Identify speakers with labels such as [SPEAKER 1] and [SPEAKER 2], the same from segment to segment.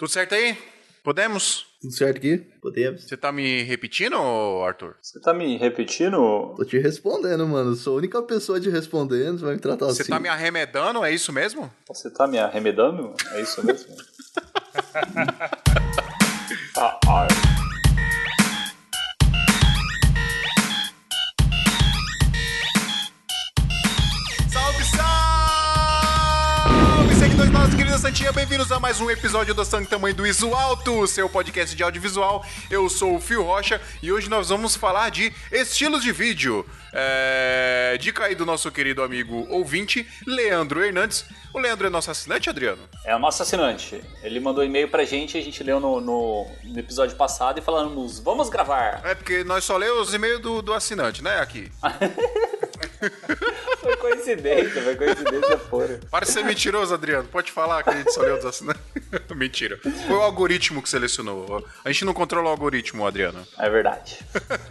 [SPEAKER 1] Tudo certo aí? Podemos?
[SPEAKER 2] Tudo certo aqui? Podemos.
[SPEAKER 1] Você tá me repetindo, Arthur?
[SPEAKER 3] Você tá me repetindo?
[SPEAKER 2] Tô te respondendo, mano. Sou a única pessoa te respondendo, você vai me tratar
[SPEAKER 1] Você
[SPEAKER 2] assim.
[SPEAKER 1] tá me arremedando, é isso mesmo?
[SPEAKER 3] Você tá me arremedando? É isso mesmo? ah, ah.
[SPEAKER 1] Santinha, bem-vindos a mais um episódio do Sangue Tamanho do Iso Alto, seu podcast de audiovisual. Eu sou o Fio Rocha e hoje nós vamos falar de estilos de vídeo. É... Dica aí do nosso querido amigo ouvinte, Leandro Hernandes. O Leandro é nosso assinante, Adriano?
[SPEAKER 3] É o nosso assinante. Ele mandou e-mail pra gente, a gente leu no, no, no episódio passado e falamos, vamos gravar.
[SPEAKER 1] É porque nós só lemos os e-mails do, do assinante, né, aqui.
[SPEAKER 3] Foi coincidência, foi coincidência pura.
[SPEAKER 1] Para de ser mentiroso, Adriano. Pode falar que a gente só leu dos assinantes. Mentira. Foi o algoritmo que selecionou. A gente não controla o algoritmo, Adriano.
[SPEAKER 3] É verdade.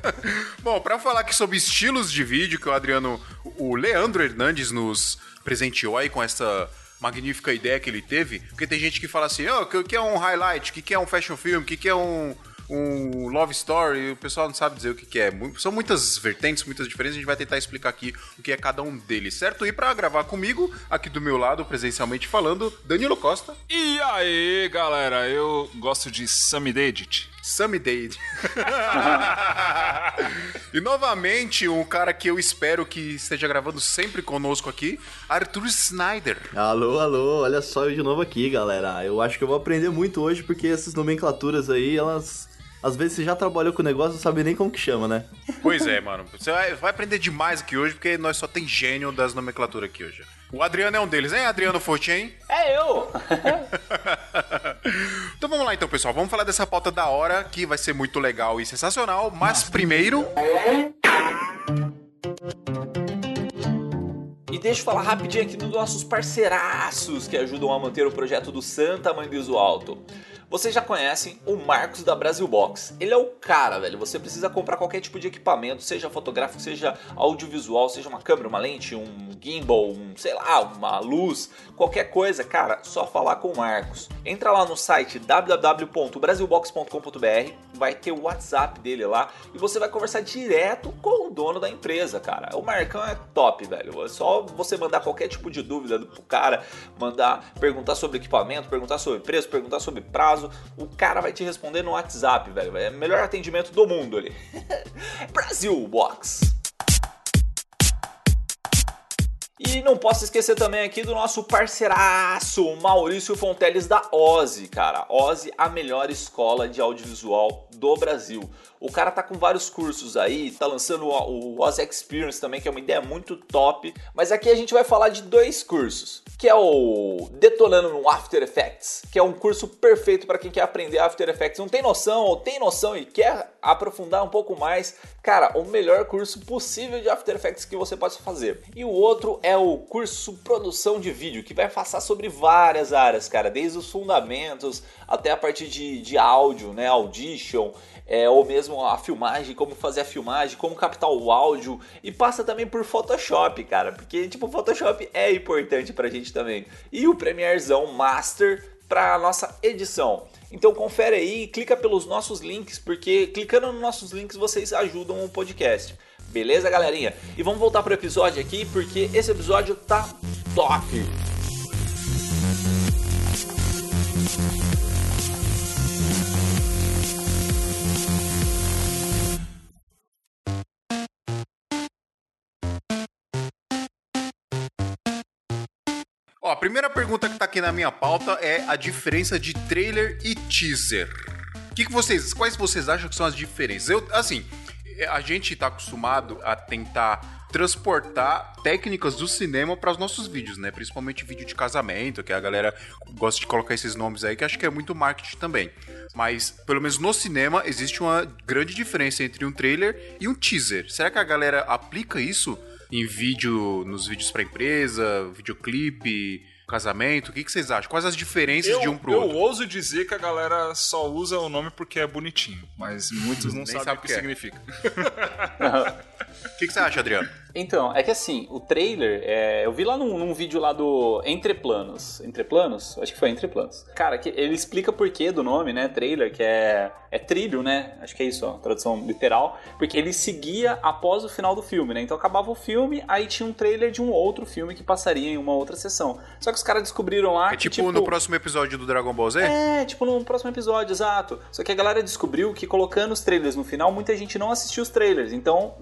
[SPEAKER 1] Bom, para falar aqui sobre estilos de vídeo que o Adriano, o Leandro Hernandes nos presenteou aí com essa magnífica ideia que ele teve, porque tem gente que fala assim, oh, o que é um highlight, o que é um fashion film, o que é um, um love story, o pessoal não sabe dizer o que é. Mu- São muitas vertentes, muitas diferenças, a gente vai tentar explicar aqui o que é cada um deles, certo? E para gravar comigo, aqui do meu lado, presencialmente falando, Danilo Costa,
[SPEAKER 4] E aí, galera, eu gosto de Sammy Dedit.
[SPEAKER 1] Sammy Dade. e novamente, um cara que eu espero que esteja gravando sempre conosco aqui, Arthur Snyder.
[SPEAKER 2] Alô, alô, olha só eu de novo aqui, galera. Eu acho que eu vou aprender muito hoje, porque essas nomenclaturas aí, elas. Às vezes você já trabalhou com o negócio, não sabe nem como que chama, né?
[SPEAKER 1] Pois é, mano. Você vai, vai aprender demais aqui hoje, porque nós só tem gênio das nomenclaturas aqui hoje. O Adriano é um deles, hein, Adriano Fortin?
[SPEAKER 3] É eu!
[SPEAKER 1] Então vamos lá então, pessoal. Vamos falar dessa pauta da hora, que vai ser muito legal e sensacional. Mas primeiro,
[SPEAKER 3] E deixa eu falar rapidinho aqui dos nossos parceiraços que ajudam a manter o projeto do Santa Mãe do Alto. Vocês já conhecem o Marcos da Brasil Box. Ele é o cara, velho. Você precisa comprar qualquer tipo de equipamento, seja fotográfico, seja audiovisual, seja uma câmera, uma lente, um gimbal, um, sei lá, uma luz, qualquer coisa, cara, só falar com o Marcos. Entra lá no site www.brasilbox.com.br, vai ter o WhatsApp dele lá e você vai conversar direto com o dono da empresa, cara. O Marcão é top, velho. É só você mandar qualquer tipo de dúvida pro cara, mandar perguntar sobre equipamento, perguntar sobre preço, perguntar sobre prazo, o cara vai te responder no WhatsApp, velho. É o melhor atendimento do mundo ali. Brasil Box. E não posso esquecer também aqui do nosso parceiraço, Maurício Fonteles da Ozzy, cara. Ozzy, a melhor escola de audiovisual do Brasil. O cara tá com vários cursos aí, tá lançando o Ozzy Experience também, que é uma ideia muito top. Mas aqui a gente vai falar de dois cursos, que é o Detonando no After Effects, que é um curso perfeito para quem quer aprender After Effects, não tem noção ou tem noção e quer aprofundar um pouco mais. Cara, o melhor curso possível de After Effects que você possa fazer. E o outro é o curso Produção de Vídeo, que vai passar sobre várias áreas, cara, desde os fundamentos até a parte de, de áudio, né, audition, é, ou mesmo a filmagem, como fazer a filmagem, como captar o áudio e passa também por Photoshop, cara, porque tipo Photoshop é importante pra gente também. E o Premierezão Master para nossa edição. Então confere aí, clica pelos nossos links, porque clicando nos nossos links vocês ajudam o podcast. Beleza, galerinha? E vamos voltar pro episódio aqui, porque esse episódio tá top.
[SPEAKER 1] ó, a primeira pergunta que tá aqui na minha pauta é a diferença de trailer e teaser. O que, que vocês, quais vocês acham que são as diferenças? Eu, assim, a gente tá acostumado a tentar transportar técnicas do cinema para os nossos vídeos, né? Principalmente vídeo de casamento, que a galera gosta de colocar esses nomes aí, que acho que é muito marketing também. Mas, pelo menos no cinema, existe uma grande diferença entre um trailer e um teaser. Será que a galera aplica isso em vídeo, nos vídeos para empresa, videoclipe, casamento? O que, que vocês acham? Quais as diferenças
[SPEAKER 4] Eu,
[SPEAKER 1] de um pro
[SPEAKER 4] eu
[SPEAKER 1] outro?
[SPEAKER 4] ouso dizer que a galera só usa o nome porque é bonitinho, mas muitos não sabem
[SPEAKER 1] sabe
[SPEAKER 4] o que,
[SPEAKER 1] que é.
[SPEAKER 4] significa.
[SPEAKER 1] que, que você acha, Adriano?
[SPEAKER 3] Então, é que assim, o trailer, é, eu vi lá num, num, vídeo lá do Entre Planos. Entre Planos? Acho que foi Entre Planos. Cara, que ele explica por que do nome, né? Trailer, que é, é trilho, né? Acho que é isso, ó, tradução literal. Porque ele seguia após o final do filme, né? Então acabava o filme, aí tinha um trailer de um outro filme que passaria em uma outra sessão. Só que os caras descobriram lá.
[SPEAKER 1] É
[SPEAKER 3] que,
[SPEAKER 1] tipo, tipo no próximo episódio do Dragon Ball Z?
[SPEAKER 3] É, tipo no próximo episódio, exato. Só que a galera descobriu que colocando os trailers no final, muita gente não assistiu os trailers. Então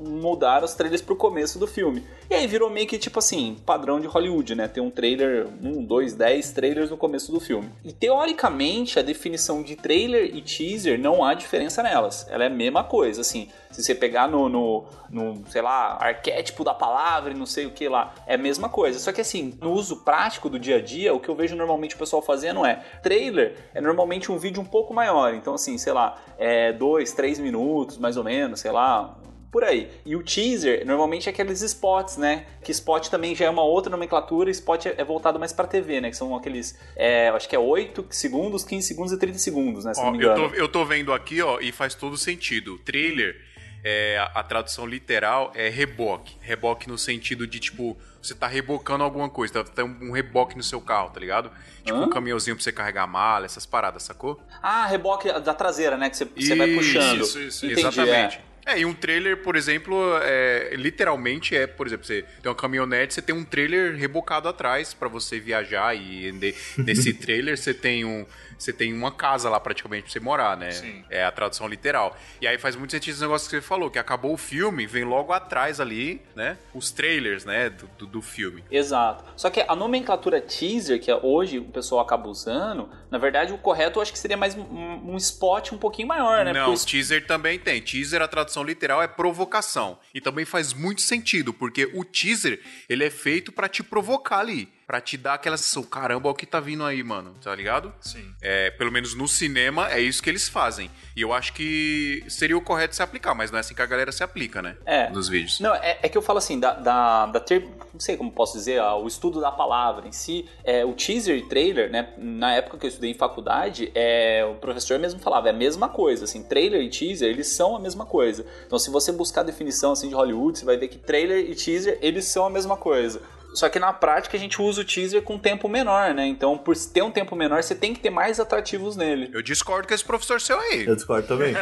[SPEAKER 3] mudaram os trailers pro começo do filme. E aí virou meio que tipo assim, padrão de Hollywood, né? Tem um trailer, um, dois, dez trailers no começo do filme. E teoricamente, a definição de trailer e teaser não há diferença nelas. Ela é a mesma coisa, assim. Se você pegar no, no, no, sei lá, arquétipo da palavra e não sei o que lá, é a mesma coisa. Só que assim, no uso prático do dia a dia, o que eu vejo normalmente o pessoal fazendo é trailer é normalmente um vídeo um pouco maior. Então, assim, sei lá, é dois, três minutos, mais ou menos, sei lá, por aí. E o teaser, normalmente é aqueles spots, né? Que spot também já é uma outra nomenclatura, spot é voltado mais pra TV, né? Que são aqueles, é, acho que é 8 segundos, 15 segundos e 30 segundos, né? Se ó.
[SPEAKER 1] Eu tô, eu tô vendo aqui, ó, e faz todo sentido. Trailer, é, a, a tradução literal é reboque. Reboque no sentido de, tipo, você tá rebocando alguma coisa, tá, tem um reboque no seu carro, tá ligado? Tipo Hã? um caminhãozinho pra você carregar mala, essas paradas, sacou?
[SPEAKER 3] Ah, reboque da traseira, né? Que você, você vai puxando.
[SPEAKER 1] Isso, isso, Entendi, exatamente. É. É, e um trailer, por exemplo, é, literalmente é, por exemplo, você tem uma caminhonete, você tem um trailer rebocado atrás para você viajar e nesse trailer você tem um você tem uma casa lá praticamente pra você morar, né? Sim. É a tradução literal. E aí faz muito sentido esse negócio que você falou, que acabou o filme, vem logo atrás ali, né? Os trailers, né? Do, do, do filme.
[SPEAKER 3] Exato. Só que a nomenclatura teaser, que hoje o pessoal acaba usando, na verdade o correto eu acho que seria mais um, um spot um pouquinho maior, né?
[SPEAKER 1] Não, Porque... teaser também tem. Teaser, a tradução literal é provocação. E também faz muito sentido, porque o teaser, ele é feito para te provocar ali para te dar aquela sensação, caramba, o que tá vindo aí, mano, tá ligado?
[SPEAKER 4] Sim.
[SPEAKER 1] É, pelo menos no cinema é isso que eles fazem. E eu acho que seria o correto se aplicar, mas não é assim que a galera se aplica, né?
[SPEAKER 3] É.
[SPEAKER 1] Nos vídeos.
[SPEAKER 3] Não, é, é que eu falo assim, da, da, da ter, não sei como posso dizer, o estudo da palavra em si, é, o teaser e trailer, né, na época que eu estudei em faculdade, é, o professor mesmo falava, é a mesma coisa, assim, trailer e teaser, eles são a mesma coisa. Então se você buscar a definição, assim, de Hollywood, você vai ver que trailer e teaser, eles são a mesma coisa. Só que na prática a gente usa o teaser com tempo menor, né? Então, por ter um tempo menor, você tem que ter mais atrativos nele.
[SPEAKER 1] Eu discordo com esse professor seu aí.
[SPEAKER 2] Eu discordo também.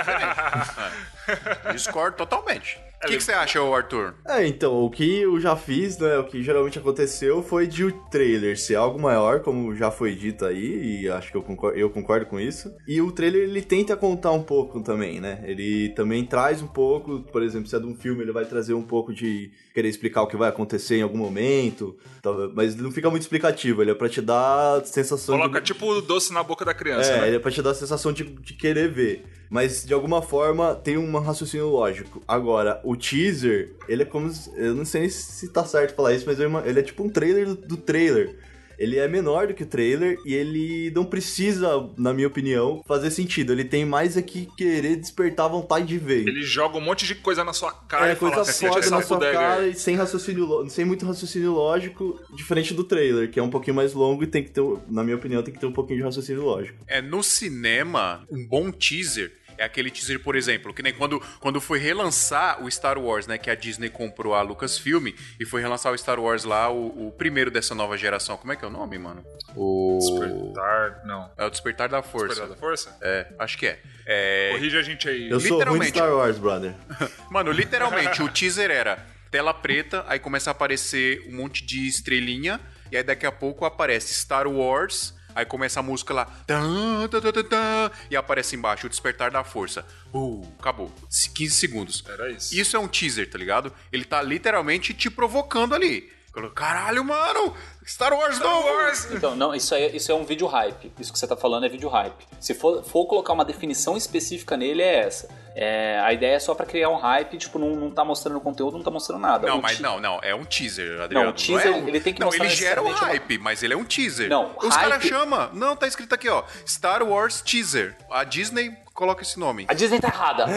[SPEAKER 1] discordo totalmente. O que, que, você acha, Arthur?
[SPEAKER 2] É, então, o que eu já fiz, né? O que geralmente aconteceu foi de o trailer ser algo maior, como já foi dito aí, e acho que eu concordo, eu concordo com isso. E o trailer, ele tenta contar um pouco também, né? Ele também traz um pouco, por exemplo, se é de um filme, ele vai trazer um pouco de querer explicar o que vai acontecer em algum momento, mas não fica muito explicativo, ele é pra te dar a sensação
[SPEAKER 4] Coloca
[SPEAKER 2] de...
[SPEAKER 4] tipo doce na boca da criança,
[SPEAKER 2] É,
[SPEAKER 4] né?
[SPEAKER 2] ele é pra te dar a sensação de, de querer ver. Mas de alguma forma tem um raciocínio lógico. Agora, o teaser, ele é como. Eu não sei se tá certo falar isso, mas ele é tipo um trailer do, do trailer ele é menor do que o trailer e ele não precisa, na minha opinião, fazer sentido. Ele tem mais é que querer despertar vontade de ver.
[SPEAKER 4] Ele joga um monte de coisa na sua cara
[SPEAKER 2] é, e coisa fala, foda na sua cara e sem raciocínio, sem muito raciocínio lógico, diferente do trailer, que é um pouquinho mais longo e tem que ter, na minha opinião, tem que ter um pouquinho de raciocínio lógico.
[SPEAKER 1] É, no cinema, um bom teaser é aquele teaser, por exemplo, que nem quando, quando foi relançar o Star Wars, né? Que a Disney comprou a Lucasfilm e foi relançar o Star Wars lá, o, o primeiro dessa nova geração. Como é que é o nome, mano?
[SPEAKER 4] O. Despertar. Não.
[SPEAKER 1] É o Despertar da Força.
[SPEAKER 4] Despertar da Força?
[SPEAKER 1] É, acho que é. é...
[SPEAKER 4] Corrige a gente aí.
[SPEAKER 2] Eu sou muito Star Wars, brother.
[SPEAKER 1] mano, literalmente, o teaser era tela preta, aí começa a aparecer um monte de estrelinha, e aí daqui a pouco aparece Star Wars Aí começa a música lá. Tan, tan, tan, e aparece embaixo o despertar da força. Uh, acabou. 15 segundos.
[SPEAKER 4] Era isso.
[SPEAKER 1] Isso é um teaser, tá ligado? Ele tá literalmente te provocando ali. Caralho, mano! Star Wars Star Wars!
[SPEAKER 3] Então, não, isso, é, isso é um vídeo hype. Isso que você tá falando é vídeo hype. Se for, for colocar uma definição específica nele, é essa. É, a ideia é só para criar um hype, tipo, não, não tá mostrando conteúdo, não tá mostrando nada.
[SPEAKER 1] Não, mas não, não, é um teaser, Adriano.
[SPEAKER 3] Não, o teaser, não é um... ele tem que
[SPEAKER 1] Não, ele gera um hype, mas ele é um teaser.
[SPEAKER 3] Não,
[SPEAKER 1] Os hype... caras chamam. Não, tá escrito aqui, ó. Star Wars Teaser. A Disney coloca esse nome.
[SPEAKER 3] A Disney tá errada.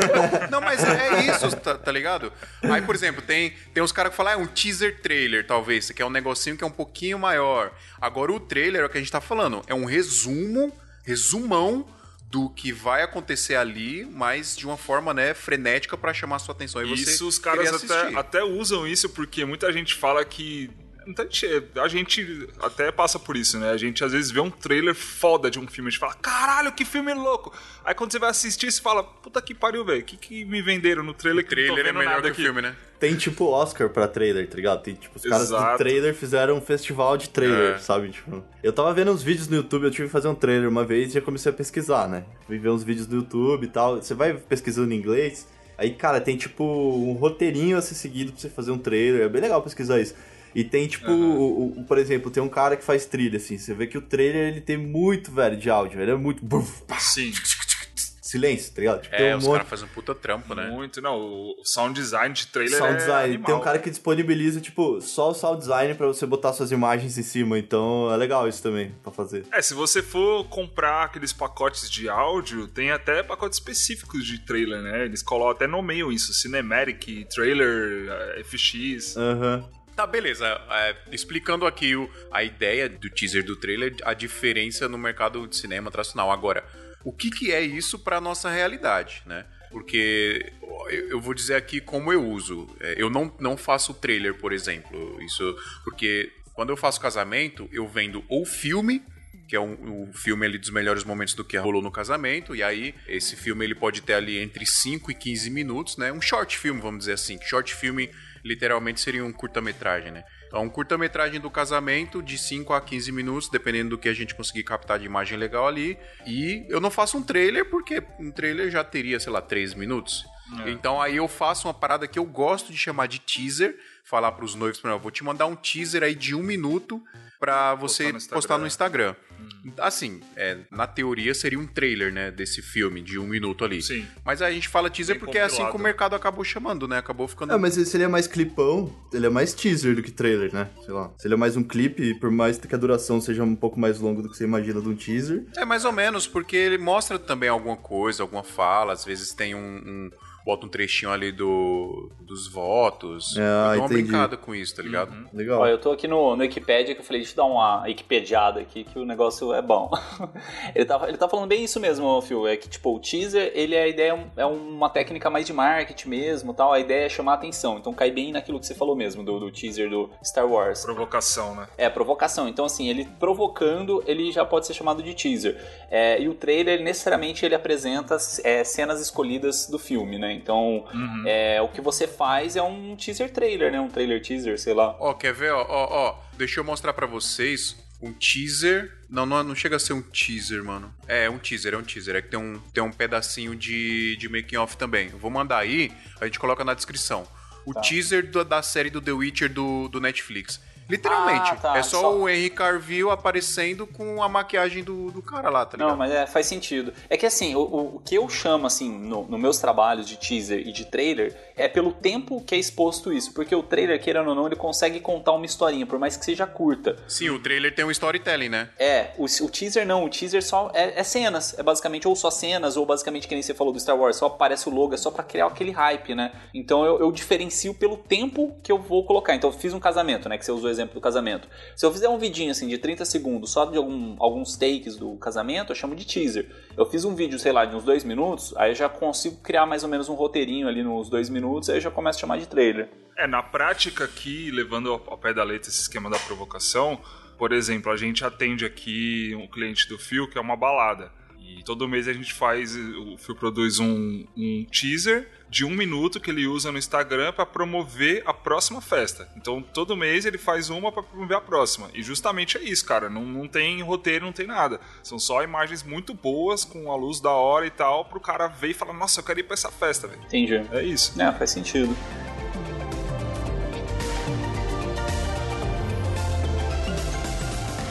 [SPEAKER 1] não, mas é isso, tá, tá, ligado? Aí, por exemplo, tem, tem uns caras que falam, ah, é um teaser trailer, talvez, que é um negocinho que é um pouquinho maior. Agora, o trailer é o que a gente tá falando, é um resumo, resumão do que vai acontecer ali, mas de uma forma, né, frenética para chamar a sua atenção. E você
[SPEAKER 4] isso os caras até, até usam isso porque muita gente fala que. Gente- A gente até passa por isso, né? A gente às vezes vê um trailer foda de um filme, a gente fala, caralho, que filme louco! Aí quando você vai assistir, você fala, puta que pariu, velho, o que, que me venderam no trailer
[SPEAKER 1] O
[SPEAKER 4] que não tô
[SPEAKER 1] trailer é melhor
[SPEAKER 4] nada
[SPEAKER 1] que o
[SPEAKER 4] aqui?"
[SPEAKER 1] filme, né?
[SPEAKER 2] Tem tipo Oscar pra trailer, tá ligado? Tem tipo, os caras do
[SPEAKER 4] Exato.
[SPEAKER 2] trailer fizeram um festival de trailer,
[SPEAKER 1] É.
[SPEAKER 2] sabe? Tipo, eu tava vendo uns vídeos no YouTube, eu tive que fazer um trailer uma vez e já comecei a pesquisar, né? Fui ver uns vídeos do YouTube e tal. Você vai pesquisando em inglês, aí, cara, tem tipo um roteirinho a ser seguido pra você fazer um trailer. É bem legal pesquisar isso. E tem, tipo, o- o- por exemplo, tem um cara que faz trilha, assim. Você vê que o trailer ele tem muito, velho, de áudio. Ele é muito.
[SPEAKER 4] Sim,
[SPEAKER 2] silêncio, tá ligado? Tipo,
[SPEAKER 1] É,
[SPEAKER 2] um
[SPEAKER 1] os
[SPEAKER 2] monte
[SPEAKER 1] caras fazem um puta trampo, né?
[SPEAKER 4] muito. Não, o sound design de trailer
[SPEAKER 2] sound
[SPEAKER 4] é
[SPEAKER 2] design.
[SPEAKER 4] animal.
[SPEAKER 2] Tem um cara que disponibiliza, tipo, só o sound design pra você botar suas imagens em cima. Então é legal isso também pra fazer.
[SPEAKER 4] É, se você for comprar aqueles pacotes de áudio, tem até pacotes específicos de trailer, né? Eles colocam, até nomeiam isso, Cinematic, Trailer, eh, FX.
[SPEAKER 2] Aham.
[SPEAKER 1] Tá, beleza. É, explicando aqui o- a ideia do teaser do trailer, a diferença no mercado de cinema tradicional. Agora, o que, que é isso pra nossa realidade, né? Porque eu vou dizer aqui como eu uso. É, Eu não, não faço trailer, por exemplo. Isso porque quando eu faço casamento, eu vendo ou filme que é um, um filme ali dos melhores momentos do que rolou no casamento, e aí esse filme ele pode ter ali entre 5 e 15 minutos, né? Um short film, vamos dizer assim. Short filme literalmente seria um curta-metragem, né? Então, um curta-metragem do casamento de 5 a 15 minutos, dependendo do que a gente conseguir captar de imagem legal ali. E eu não faço um trailer, porque um trailer já teria, sei lá, 3 minutos. Então aí eu faço uma parada que eu gosto de chamar de teaser, falar pros noivos, eu vou te mandar um teaser aí de um minuto pra você
[SPEAKER 4] no
[SPEAKER 1] postar no
[SPEAKER 4] Instagram.
[SPEAKER 1] Instagram. Assim, é, na teoria seria um trailer, né, desse filme de um minuto ali.
[SPEAKER 4] Sim.
[SPEAKER 1] Mas a gente fala teaser
[SPEAKER 4] Bem
[SPEAKER 1] porque é assim que o
[SPEAKER 4] compilado.
[SPEAKER 1] mercado acabou chamando, né? Acabou ficando.
[SPEAKER 2] É, mas se ele é mais clipão, ele é mais teaser do que trailer, né? Sei lá. Se ele é mais um clipe, por mais que a duração seja um pouco mais longa do que você imagina de um teaser.
[SPEAKER 1] É mais ou menos, porque ele mostra também alguma coisa, alguma fala, às vezes tem um. um- bota um trechinho ali do, dos votos.
[SPEAKER 2] Ah,
[SPEAKER 1] Eu dou uma
[SPEAKER 2] entendi.
[SPEAKER 1] brincada com isso, tá ligado?
[SPEAKER 2] Legal.
[SPEAKER 3] Ó, eu tô aqui no, no Wikipedia que eu falei, deixa eu dar uma Wikipediada aqui que o negócio é bom. ele, tá, ele tá falando bem isso mesmo, Phil. É que, tipo, o teaser, ele é a ideia, é uma técnica mais de marketing mesmo tal. A ideia é chamar atenção. Então cai bem naquilo que você falou mesmo, do, do teaser do Star Wars.
[SPEAKER 4] Provocação, né?
[SPEAKER 3] É, provocação. Então, assim, ele provocando, ele já pode ser chamado de teaser. É, e o trailer, necessariamente, ele apresenta é, cenas escolhidas do filme, né? Então,
[SPEAKER 4] Uhum.
[SPEAKER 3] é, o que você faz é um teaser trailer, né? Um trailer teaser, sei lá.
[SPEAKER 1] Ó, quer ver? Ó, ó, ó, deixa eu mostrar pra vocês um teaser. Não, não, não chega a ser um teaser, mano. É, é um teaser, é um teaser. É que tem um, tem um pedacinho de, de making off também. Eu vou mandar aí, a gente coloca na descrição. O
[SPEAKER 3] Tá.
[SPEAKER 1] teaser do- da série do The Witcher do, do Netflix. Literalmente,
[SPEAKER 3] Ah, tá,
[SPEAKER 1] é só,
[SPEAKER 3] só-
[SPEAKER 1] o Henry Cavill aparecendo com a maquiagem do, do cara lá, tá ligado?
[SPEAKER 3] Não, mas é, faz sentido. É que assim, o, o- o que eu chamo assim, no, no meus trabalhos de teaser e de trailer, é pelo tempo que é exposto isso. Porque o trailer, querendo ou não, ele consegue contar uma historinha, por mais que seja curta.
[SPEAKER 1] Sim, o trailer tem um storytelling, né?
[SPEAKER 3] É, o, o teaser não, o teaser só é, é cenas. É basicamente ou só cenas, ou basicamente que nem você falou do Star Wars, só aparece o logo, é só pra criar aquele hype, né? Então eu, eu diferencio pelo tempo que eu vou colocar. Então eu fiz um casamento, né? Que você usou exemplo do casamento. Se eu fizer um vidinho assim de 30 segundos, só de algum, alguns takes do casamento, eu chamo de teaser. Eu fiz um vídeo, sei lá, de uns dois minutos, aí eu já consigo criar mais ou menos um roteirinho ali nos dois minutos, aí eu já começo a chamar de trailer.
[SPEAKER 4] É, na prática aqui, levando ao pé da letra esse esquema da provocação, por exemplo, a gente atende aqui um cliente do Fio que é uma balada. E todo mês a gente faz, o Fio produz um, um teaser de um minuto que ele usa no Instagram para promover a próxima festa. Então todo mês ele faz uma para promover a próxima. E justamente é isso, cara. Não, não tem roteiro, não tem nada. São só imagens muito boas, com a luz da hora e tal, pro cara ver e falar, nossa, eu quero ir pra essa festa, velho.
[SPEAKER 3] Entendi.
[SPEAKER 4] É isso.
[SPEAKER 3] É, faz sentido.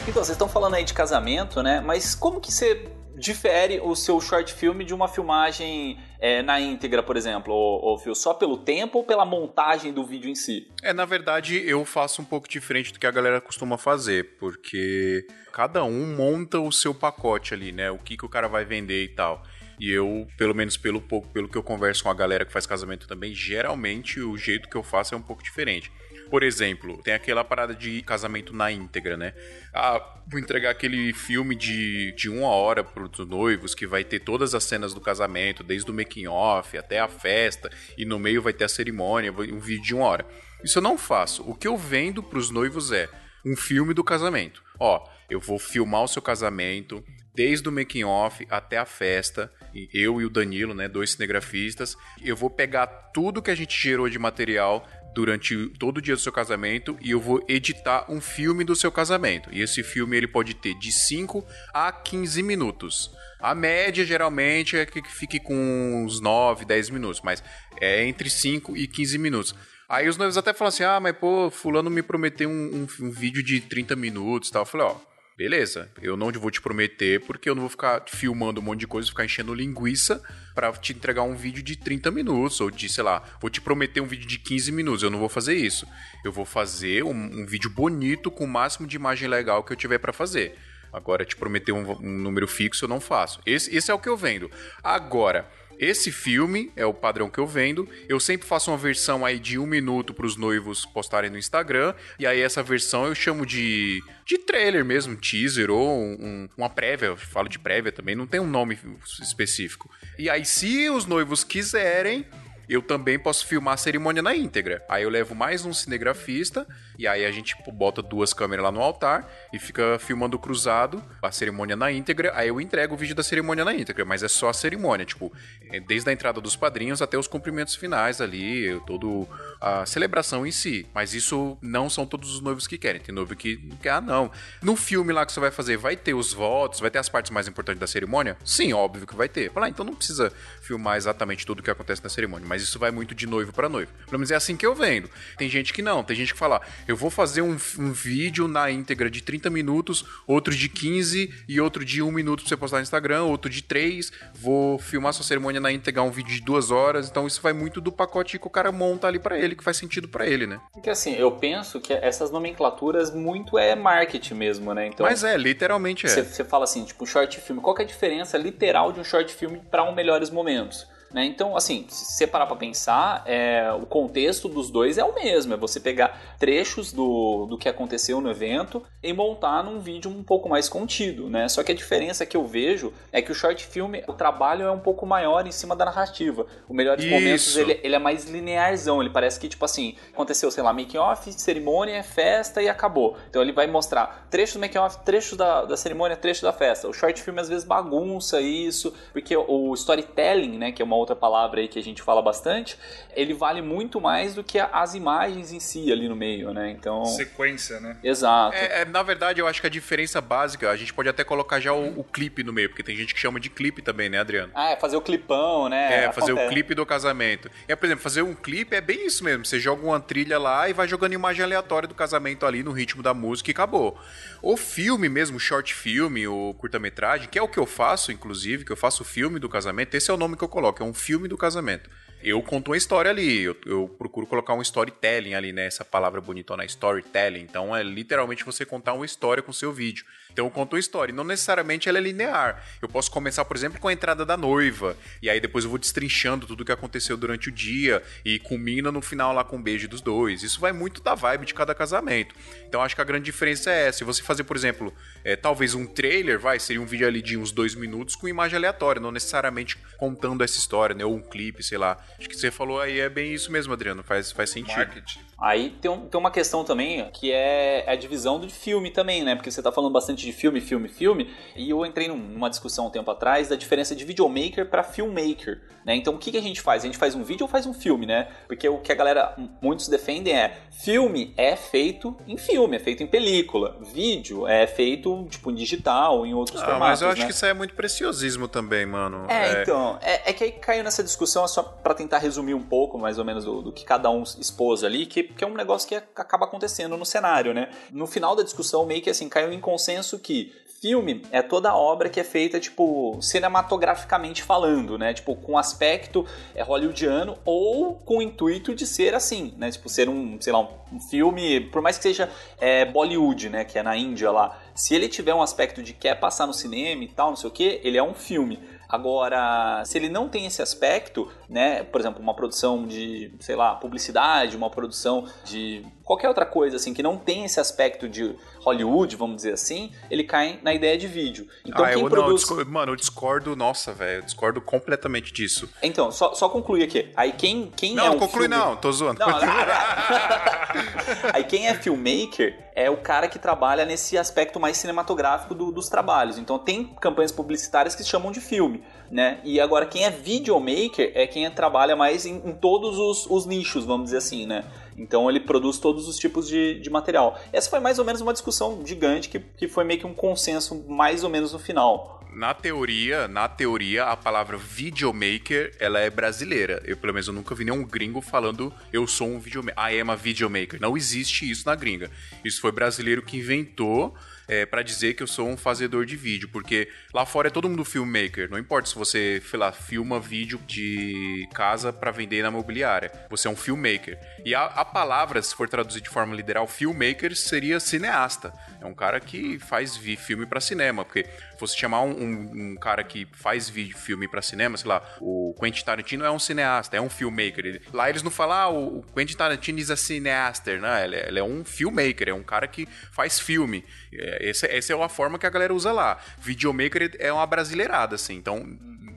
[SPEAKER 3] Então, vocês estão falando aí de casamento, né? Mas como que você difere o seu short film de uma filmagem é, na íntegra, por exemplo? Ou, ou só pelo tempo ou pela montagem do vídeo em si?
[SPEAKER 1] É, na verdade, eu faço um pouco diferente do que a galera costuma fazer, porque cada um monta o seu pacote ali, né? O que, que o cara vai vender e tal. E eu, pelo menos pelo pouco, pelo que eu converso com a galera que faz casamento também, geralmente o jeito que eu faço é um pouco diferente. Por exemplo, tem aquela parada de casamento na íntegra, né? Ah, vou entregar aquele filme de, de uma hora pros noivos que vai ter todas as cenas do casamento, desde o making off até a festa, e no meio vai ter a cerimônia, um vídeo de uma hora. Isso eu não faço. O que eu vendo pros noivos é um filme do casamento. Ó, eu vou filmar o seu casamento, desde o making off até a festa, eu e o Danilo, né, dois cinegrafistas. Eu vou pegar tudo que a gente gerou de material durante todo o dia do seu casamento e eu vou editar um filme do seu casamento. E esse filme ele pode ter de 5 a 15 minutos. A média geralmente é que fique com uns 9, 10 minutos, mas é entre 5 e 15 minutos. Aí os noivos até falam assim: ah, mas pô, Fulano me prometeu um, um, um vídeo de 30 minutos e tal. Eu falei: ó Beleza, eu não vou te prometer porque eu não vou ficar filmando um monte de coisa, ficar enchendo linguiça para te entregar um vídeo de 30 minutos ou de, sei lá, vou te prometer um vídeo de 15 minutos. Eu não vou fazer isso. Eu vou fazer um, um vídeo bonito com o máximo de imagem legal que eu tiver para fazer. Agora, te prometer um, um, número fixo eu não faço. Esse, esse é o que eu vendo. Agora, esse filme é o padrão que eu vendo. Eu sempre faço uma versão aí de um minuto para os noivos postarem no Instagram. E aí essa versão eu chamo de, de trailer mesmo, teaser ou um, uma prévia. Eu falo de prévia também, não tem um nome específico. E aí, se os noivos quiserem, eu também posso filmar a cerimônia na íntegra. Aí eu levo mais um cinegrafista e aí a gente tipo, bota duas câmeras lá no altar e fica filmando cruzado a cerimônia na íntegra. Aí eu entrego o vídeo da cerimônia na íntegra, mas é só a cerimônia, tipo, é desde a entrada dos padrinhos até os cumprimentos finais ali, todo a celebração em si. Mas isso não são todos os noivos que querem. Tem noivo que não quer, ah, não. No filme lá que você vai fazer, vai ter os votos, vai ter as partes mais importantes da cerimônia? Sim, óbvio que vai ter. Falar, ah, então não precisa filmar exatamente tudo o que acontece na cerimônia, mas isso vai muito de noivo para noivo. Pelo menos é assim que eu vendo. Tem gente que não, tem gente que fala, eu vou fazer um, um, vídeo na íntegra de 30 minutos, outro de 15 e outro de 1 minuto pra você postar no Instagram, outro de 3. Vou filmar sua cerimônia na íntegra, um vídeo de 2 horas. Então isso vai muito do pacote que o cara monta ali para ele, que faz sentido para ele, né?
[SPEAKER 3] Porque assim, eu penso que essas nomenclaturas muito é marketing mesmo, né?
[SPEAKER 1] Então, Mas é, literalmente é.
[SPEAKER 3] Você fala assim, tipo, short filme. Qual é a diferença literal de um short filme para um Melhores Momentos? Né? Então, assim, se você parar para pensar, é, o contexto dos dois é o mesmo. É você pegar trechos do, do que aconteceu no evento e montar num vídeo um pouco mais contido, né? Só que a diferença que eu vejo é que o short film, o trabalho é um pouco maior em cima da narrativa. O Melhores Isso. Momentos, ele, ele é mais linearzão. Ele parece que, tipo assim, aconteceu, sei lá, making-off, cerimônia, festa e acabou. Então ele vai mostrar trechos do making-off, trechos da, da cerimônia, trechos da festa. O short film às vezes bagunça isso, porque o storytelling, né, que é uma outra palavra aí que a gente fala bastante, ele vale muito mais do que as imagens em si ali no meio, né? Então.
[SPEAKER 4] Sequência, né?
[SPEAKER 3] Exato.
[SPEAKER 1] É, é, na verdade, eu acho que a diferença básica, a gente pode até colocar já o, o, clipe no meio, porque tem gente que chama de clipe também, né, Adriano?
[SPEAKER 3] Ah, é fazer o clipão, né?
[SPEAKER 1] É, fazer Acontece. o clipe do casamento. É, por exemplo, fazer um clipe é bem isso mesmo. Você joga uma trilha lá e vai jogando imagem aleatória do casamento ali no ritmo da música e acabou. O filme mesmo, short filme, ou curta-metragem, que é o que eu faço, inclusive, que eu faço o filme do casamento, esse é o nome que eu coloco, é um filme do casamento. Eu conto uma história ali, eu, eu procuro colocar um storytelling ali, né? Essa palavra bonitona, storytelling. Então é literalmente você contar uma história com o seu vídeo. Então eu conto uma história. Não necessariamente ela é linear. Eu posso começar, por exemplo, com a entrada da noiva. E aí depois eu vou destrinchando tudo o que aconteceu durante o dia. E culmina no final lá com um beijo dos dois. Isso vai muito da vibe de cada casamento. Então acho que a grande diferença é essa. Se você fazer, por exemplo, é, talvez um trailer, vai, seria um vídeo ali de uns dois minutos com imagem aleatória, não necessariamente contando essa história, né? Ou um clipe, sei lá. Acho que você falou aí é bem isso mesmo, Adriano. Faz, faz sentido. Marketing.
[SPEAKER 3] Aí tem, um, tem uma questão também que é a divisão do filme também, né? Porque você tá falando bastante de filme, filme, filme. E eu entrei numa discussão um tempo atrás da diferença de videomaker para filmmaker, né? Então o que, que a gente faz? A gente faz um vídeo ou faz um filme, né? Porque o que a galera, muitos defendem é filme é feito em filme, é feito em película. Vídeo é feito, tipo, em digital, em outros ah, formatos,
[SPEAKER 1] Mas eu acho
[SPEAKER 3] né?
[SPEAKER 1] que isso é muito preciosismo também, mano.
[SPEAKER 3] É, é... então. É, é, que aí caiu nessa discussão, só para tentar resumir um pouco, mais ou menos, do, do que cada um expôs ali, que que é um negócio que acaba acontecendo no cenário, né? No final da discussão, meio que assim, caiu em consenso que filme é toda obra que é feita, tipo, cinematograficamente falando, né? Tipo, com aspecto é, hollywoodiano ou com o intuito de ser assim, né? Tipo, ser um, sei lá, um filme, por mais que seja é, Bollywood, né? Que é na Índia lá. Se ele tiver um aspecto de quer passar no cinema e tal, não sei o que, ele é um filme. Agora, se ele não tem esse aspecto, né, por exemplo, uma produção de, sei lá, publicidade, uma produção de qualquer outra coisa assim que não tem esse aspecto de Hollywood, vamos dizer assim, ele cai na ideia de vídeo. Então
[SPEAKER 1] ah,
[SPEAKER 3] quem
[SPEAKER 1] eu,
[SPEAKER 3] produz...
[SPEAKER 1] não, eu discordo, mano, eu discordo, nossa, velho, eu discordo completamente disso.
[SPEAKER 3] Então, só, só concluir aqui. Aí quem, quem
[SPEAKER 1] não,
[SPEAKER 3] é
[SPEAKER 1] não conclui
[SPEAKER 3] filme...
[SPEAKER 1] não, tô zoando.
[SPEAKER 3] Não. Aí quem é filmmaker é o cara que trabalha nesse aspecto mais cinematográfico do, dos trabalhos. Então tem campanhas publicitárias que se chamam de filme, né? E agora quem é videomaker é quem trabalha mais em, em todos os, os nichos, vamos dizer assim, né? Então ele produz todos os tipos de, de material. Essa foi mais ou menos uma discussão gigante que, que foi meio que um consenso mais ou menos no final.
[SPEAKER 1] Na teoria, na teoria, a palavra videomaker, ela é brasileira. Eu, pelo menos, eu nunca vi nenhum gringo falando eu sou um videomaker. I am a videomaker. Não existe isso na gringa. Isso foi brasileiro que inventou é, para dizer que eu sou um fazedor de vídeo, porque lá fora é todo mundo filmmaker. Não importa se você, sei lá, filma vídeo de casa para vender na mobiliária. Você é um filmmaker. E a, a palavra, se for traduzir de forma literal, filmmaker seria cineasta. É um cara que faz filme para cinema, porque fosse chamar um, um, um, cara que faz vídeo, filme para cinema, sei lá, o Quentin Tarantino é um cineasta, é um filmmaker. Ele, lá eles não falam, ah, o Quentin Tarantino é cineasta, né? Ele, ele, é um filmmaker, é um cara que faz filme. É, essa, essa é a forma que a galera usa lá. Videomaker é uma brasileirada, assim. Então,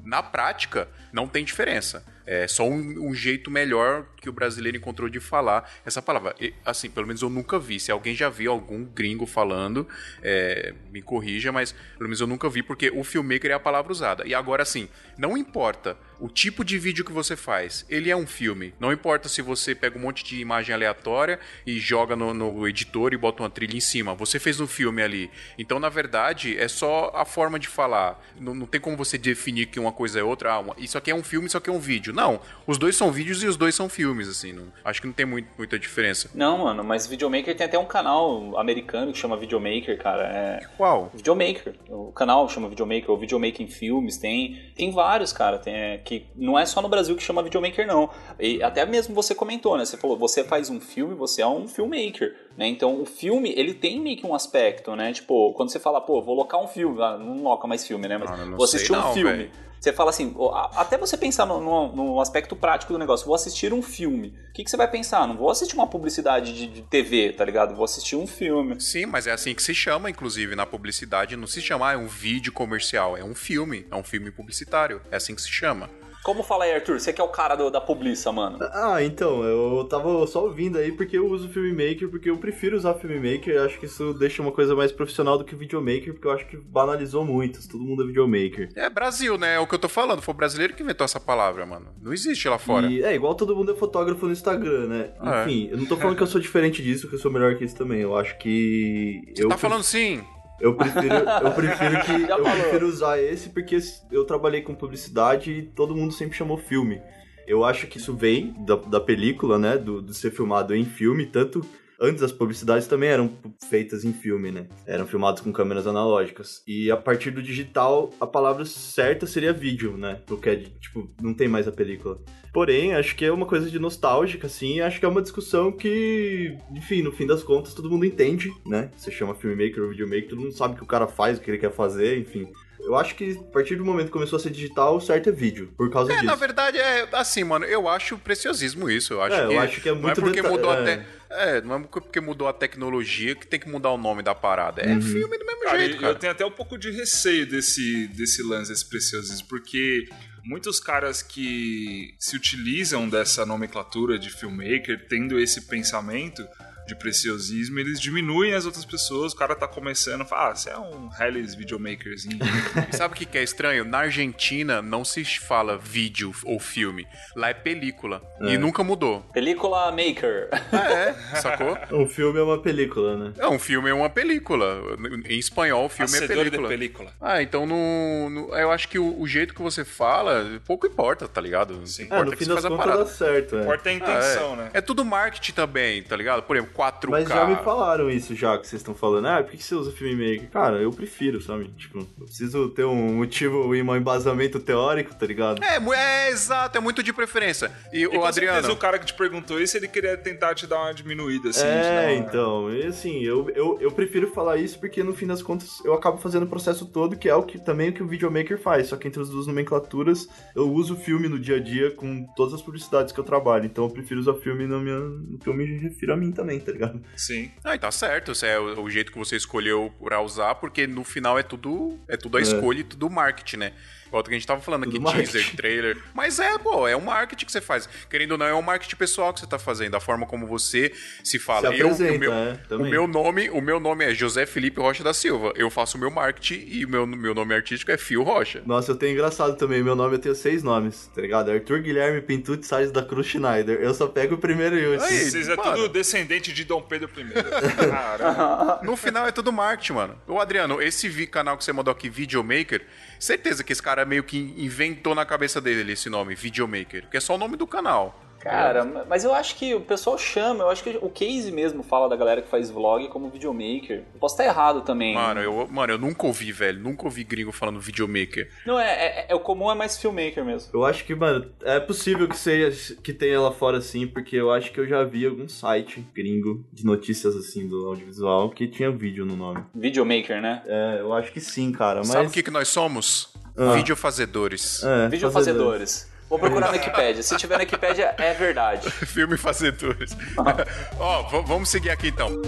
[SPEAKER 1] na prática, não tem diferença. É só um, um, jeito melhor que o brasileiro encontrou de falar essa palavra. E, assim, pelo menos eu nunca vi. Se alguém já viu algum gringo falando, é, me corrija, mas pelo menos eu nunca vi, porque o filmmaker é a palavra usada. E agora, assim, não importa o tipo de vídeo que você faz, ele é um filme. Não importa se você pega um monte de imagem aleatória e joga no, no editor e bota uma trilha em cima. Você fez um filme ali. Então, na verdade, é só a forma de falar. Não, não tem como você definir que uma coisa é outra. Ah, uma, isso aqui é um filme, isso aqui é um vídeo. Não. Os dois são vídeos e os dois são filmes, assim. Não, acho que não tem muito, muita diferença.
[SPEAKER 3] Não, mano, mas Videomaker tem até um canal americano que chama Videomaker, cara. É...
[SPEAKER 1] Qual?
[SPEAKER 3] Videomaker. O canal chama Videomaker, ou Videomaking Filmes. Tem, tem vários, cara. Tem, é, que não é só no Brasil que chama videomaker, não. E até mesmo você comentou, né? Você falou, você faz um filme, você é um filmmaker, né? Então o filme, ele tem meio que um aspecto, né? Tipo, quando você fala, pô, vou locar um filme, ah, não loca mais filme, né? Mas
[SPEAKER 1] não,
[SPEAKER 3] vou assistir um
[SPEAKER 1] não,
[SPEAKER 3] filme.
[SPEAKER 1] Véio.
[SPEAKER 3] Você fala assim, até você pensar no, no, no, aspecto prático do negócio, vou assistir um filme. O que, que você vai pensar? Não vou assistir uma publicidade de, de, TV, tá ligado? Vou assistir um filme.
[SPEAKER 1] Sim, mas é assim que se chama, inclusive, na publicidade. Não se chama, ah, é um vídeo comercial, é um filme, é um filme publicitário. É assim que se chama.
[SPEAKER 3] Como fala aí, Arthur? Você que é o cara do, da publiça, mano.
[SPEAKER 2] Ah, então, eu tava só ouvindo aí porque eu uso Filmmaker, porque eu prefiro usar Filmmaker, eu acho que isso deixa uma coisa mais profissional do que Videomaker, porque eu acho que banalizou muito, todo mundo é Videomaker.
[SPEAKER 1] É Brasil, né? É o que eu tô falando, foi o brasileiro que inventou essa palavra, mano. Não existe lá fora.
[SPEAKER 2] E, é, igual todo mundo é fotógrafo no Instagram, né?
[SPEAKER 1] Ah,
[SPEAKER 2] Enfim, eu não tô falando que eu sou diferente disso, que eu sou melhor que isso também, eu acho que...
[SPEAKER 1] Você
[SPEAKER 2] eu
[SPEAKER 1] tá falando sim?
[SPEAKER 2] Eu prefiro, eu prefiro que eu prefiro usar esse porque eu trabalhei com publicidade e todo mundo sempre chamou filme. Eu acho que isso vem da, da película, né? Do, do ser filmado em filme, tanto antes as publicidades também eram feitas em filme, né? Eram filmadas com câmeras analógicas. E a partir do digital, a palavra certa seria vídeo, né? Porque, tipo, não tem mais a película. Porém, acho que é uma coisa de nostálgica, assim, acho que é uma discussão que, enfim, no fim das contas, todo mundo entende, né? Você chama filmmaker ou videomaker, todo mundo sabe o que o cara faz, o que ele quer fazer, enfim. Eu acho que a partir do momento que começou a ser digital, o certo é vídeo, por causa
[SPEAKER 1] é,
[SPEAKER 2] disso.
[SPEAKER 1] Na verdade, é assim, mano, eu acho preciosismo isso. Eu acho,
[SPEAKER 2] é,
[SPEAKER 1] que,
[SPEAKER 2] eu acho que é muito
[SPEAKER 1] Não é porque
[SPEAKER 2] deta...
[SPEAKER 1] mudou
[SPEAKER 2] é.
[SPEAKER 1] até. É, não é porque mudou a tecnologia que tem que mudar o nome da parada. É
[SPEAKER 2] Uhum.
[SPEAKER 1] filme do mesmo
[SPEAKER 4] Cara,
[SPEAKER 1] jeito,
[SPEAKER 4] eu
[SPEAKER 1] cara.
[SPEAKER 4] tenho até um pouco de receio desse, desse lance, desse preciosismo, porque muitos caras que se utilizam dessa nomenclatura de filmmaker, tendo esse pensamento de preciosismo, eles diminuem as outras pessoas. O cara tá começando, fala, ah, você é um Hellis videomakerzinho.
[SPEAKER 1] Sabe o que que é estranho? Na Argentina não se fala vídeo ou filme. Lá é película. E nunca mudou.
[SPEAKER 3] Película Maker.
[SPEAKER 1] Ah, é, sacou?
[SPEAKER 2] Um filme é uma película, né?
[SPEAKER 1] É, um filme é uma película. Em espanhol, o filme é
[SPEAKER 4] Hacedor de
[SPEAKER 1] película.
[SPEAKER 4] película.
[SPEAKER 1] Ah, então no, no- eu acho que o, o jeito que você fala, pouco importa, tá ligado?
[SPEAKER 4] Sim.
[SPEAKER 2] É,
[SPEAKER 1] Importa
[SPEAKER 2] no
[SPEAKER 1] que
[SPEAKER 2] fim
[SPEAKER 1] você
[SPEAKER 2] das
[SPEAKER 1] faz a
[SPEAKER 2] contas
[SPEAKER 1] parada.
[SPEAKER 2] dá certo, é.
[SPEAKER 4] Importa a
[SPEAKER 1] Ah,
[SPEAKER 4] intenção,
[SPEAKER 1] é.
[SPEAKER 4] né?
[SPEAKER 1] É tudo marketing também, tá ligado? Por exemplo, 4K.
[SPEAKER 2] Mas já me falaram isso já, que vocês estão falando. Ah, por que você usa Filmmaker? Cara, eu prefiro, sabe? Tipo, eu preciso ter um motivo e um embasamento teórico, tá ligado?
[SPEAKER 1] É, é, exato, é muito de preferência. E,
[SPEAKER 4] E
[SPEAKER 1] o Adriano.
[SPEAKER 4] certeza o cara que te perguntou isso, ele queria tentar te dar uma diminuída, assim. de dar
[SPEAKER 2] é,
[SPEAKER 4] uma-
[SPEAKER 2] então, e assim, eu, eu, eu prefiro falar isso porque no fim das contas eu acabo fazendo o processo todo, que é o que também o que o videomaker faz, só que entre as duas nomenclaturas eu uso o filme no dia a dia com todas as publicidades que eu trabalho, então eu prefiro usar filme no, minha, no que eu me refiro a mim também, tá ligado?
[SPEAKER 4] Sim.
[SPEAKER 1] Ah, e tá certo, esse é o, o jeito que você escolheu pra usar, porque no final é tudo é tudo a escolha e tudo marketing, né? Igual que a gente tava falando aqui,
[SPEAKER 2] Tudo
[SPEAKER 1] teaser,
[SPEAKER 2] marketing.
[SPEAKER 1] trailer. Mas é, pô, é um marketing que você faz. Querendo ou não, é um marketing pessoal que você tá fazendo, a forma como você se fala.
[SPEAKER 2] Se
[SPEAKER 1] eu,
[SPEAKER 2] apresenta,
[SPEAKER 1] o, meu,
[SPEAKER 2] é,
[SPEAKER 1] o
[SPEAKER 2] também.
[SPEAKER 1] meu nome, o meu nome é José Felipe Rocha da Silva. Eu faço o meu marketing e o meu, meu nome artístico é Fio Rocha.
[SPEAKER 2] Nossa, eu tenho engraçado também, meu nome eu tenho seis nomes, tá ligado? Arthur Guilherme Pintucci Salles da Cruz Schneider, eu só pego o primeiro e o último.
[SPEAKER 4] Vocês é
[SPEAKER 1] mano.
[SPEAKER 4] tudo descendente de Dom Pedro I. Caramba.
[SPEAKER 1] No final é tudo marketing, mano. Ô, Adriano, esse canal que você mandou aqui, Videomaker, certeza que esse cara meio que inventou na cabeça dele esse nome, Videomaker, que é só o nome do canal.
[SPEAKER 3] Cara, mas eu acho que o pessoal chama, eu acho que o Case mesmo fala da galera que faz vlog como videomaker. Eu posso estar errado também.
[SPEAKER 1] Mano, eu, mano, eu nunca ouvi, velho. Nunca ouvi gringo falando Videomaker.
[SPEAKER 3] Não, é, é, é- o comum é mais filmmaker mesmo.
[SPEAKER 2] Eu acho que, mano, é possível que seja que tenha lá fora assim, porque eu acho que eu já vi algum site gringo de notícias assim do audiovisual que tinha vídeo no nome.
[SPEAKER 3] Videomaker, né?
[SPEAKER 2] É, eu acho que sim, cara, mas
[SPEAKER 1] Sabe o que, que nós somos?
[SPEAKER 2] Ah.
[SPEAKER 1] Videofazedores.
[SPEAKER 2] É,
[SPEAKER 3] Videofazedores. Vou procurar na Wikipédia. Se tiver na Wikipédia, é verdade.
[SPEAKER 1] Filme Fazedores. Ó, v- vamos seguir aqui então.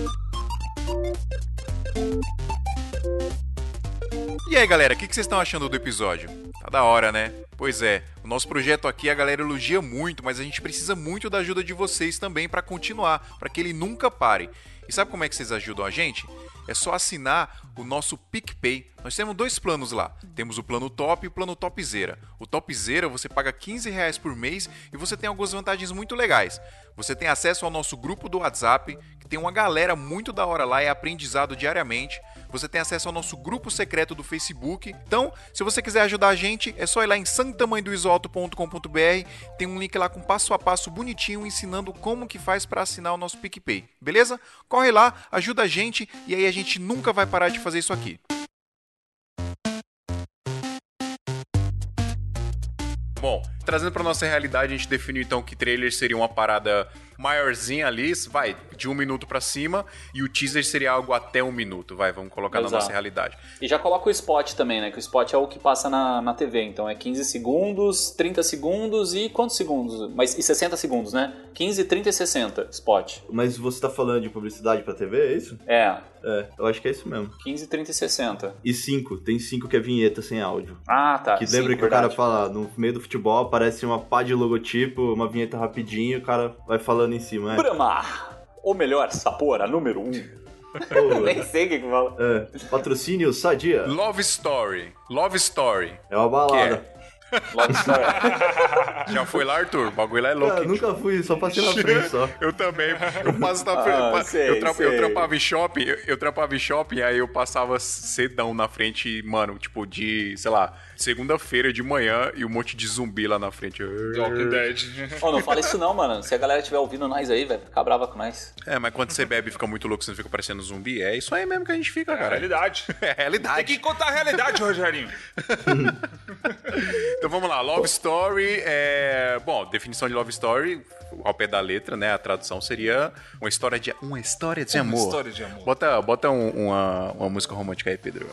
[SPEAKER 1] E aí, galera, o que, que vocês estão achando do episódio? Tá da hora, né? Pois é, o nosso projeto aqui a galera elogia muito, mas a gente precisa muito da ajuda de vocês também pra continuar, pra que ele nunca pare. E sabe como é que vocês ajudam a gente? É só assinar o nosso PicPay. Nós temos dois planos lá. Temos o plano top e o plano topzera. O topzera você paga 15 reais por mês e você tem algumas vantagens muito legais. Você tem acesso ao nosso grupo do WhatsApp, que tem uma galera muito da hora lá, é aprendizado diariamente. Você tem acesso ao nosso grupo secreto do Facebook. Então, se você quiser ajudar a gente, é só ir lá em santamanhodoisoalto.com.br. Tem um link lá com passo a passo bonitinho ensinando como que faz para assinar o nosso PicPay. Beleza? Corre lá, ajuda a gente e aí a gente nunca vai parar de fazer isso aqui. Bom, trazendo para nossa realidade, a gente definiu então que trailer seria uma parada maiorzinha ali, vai, de um minuto pra cima, e o teaser seria algo até um minuto, vai, vamos colocar na
[SPEAKER 3] Exato.
[SPEAKER 1] nossa realidade.
[SPEAKER 3] E já coloca o spot também, né? Que o spot é o que passa na, na TV. Então é 15 segundos, 30 segundos e quantos segundos? Mas, e 60 segundos, né? 15, 30 e 60 spot.
[SPEAKER 2] Mas você tá falando de publicidade pra TV, é isso?
[SPEAKER 3] É,
[SPEAKER 2] É, eu acho que é isso mesmo.
[SPEAKER 3] 15, 30 e 60.
[SPEAKER 2] E cinco, tem cinco que é vinheta sem áudio.
[SPEAKER 3] Ah, tá.
[SPEAKER 2] Que
[SPEAKER 3] sim,
[SPEAKER 2] lembra que
[SPEAKER 3] verdade.
[SPEAKER 2] o cara fala, no meio do futebol aparece uma pá de logotipo, uma vinheta rapidinho, o cara vai falando em cima. É.
[SPEAKER 3] Brahma, o melhor sabor, a número 1. Um. Nem sei o que que fala.
[SPEAKER 2] é. Patrocínio Sadia.
[SPEAKER 1] Love Story. Love Story.
[SPEAKER 2] É uma balada.
[SPEAKER 3] Love Story.
[SPEAKER 1] Já foi lá, Arthur? O bagulho lá é louco.
[SPEAKER 2] Cara, nunca fui, só passei na frente só.
[SPEAKER 1] Eu também. Eu passo na
[SPEAKER 3] Ah,
[SPEAKER 1] frente.
[SPEAKER 3] sei,
[SPEAKER 1] eu, tra- eu
[SPEAKER 3] sei.
[SPEAKER 1] trampava em shopping, eu, eu trampava em shopping, aí eu passava cedão na frente, mano, tipo, de, sei lá, segunda-feira de manhã e um monte de zumbi lá na frente.
[SPEAKER 4] The Walking Dead.
[SPEAKER 3] Ô, não fala isso não, mano. Se a galera estiver ouvindo nós aí, vai ficar brava com nós.
[SPEAKER 1] É, mas quando você bebe e fica muito louco, você não fica parecendo zumbi. É isso aí mesmo que a gente fica,
[SPEAKER 4] É a
[SPEAKER 1] cara.
[SPEAKER 4] realidade.
[SPEAKER 1] É a
[SPEAKER 4] Tem
[SPEAKER 1] realidade.
[SPEAKER 4] que contar a realidade, Rogerinho.
[SPEAKER 1] Então vamos lá, Love Story é. Bom, definição de Love Story, ao pé da letra, né? A tradução seria uma história de. Uma história de
[SPEAKER 4] Uma
[SPEAKER 1] amor.
[SPEAKER 4] história de amor.
[SPEAKER 1] Bota, bota um- uma, uma música romântica aí, Pedro.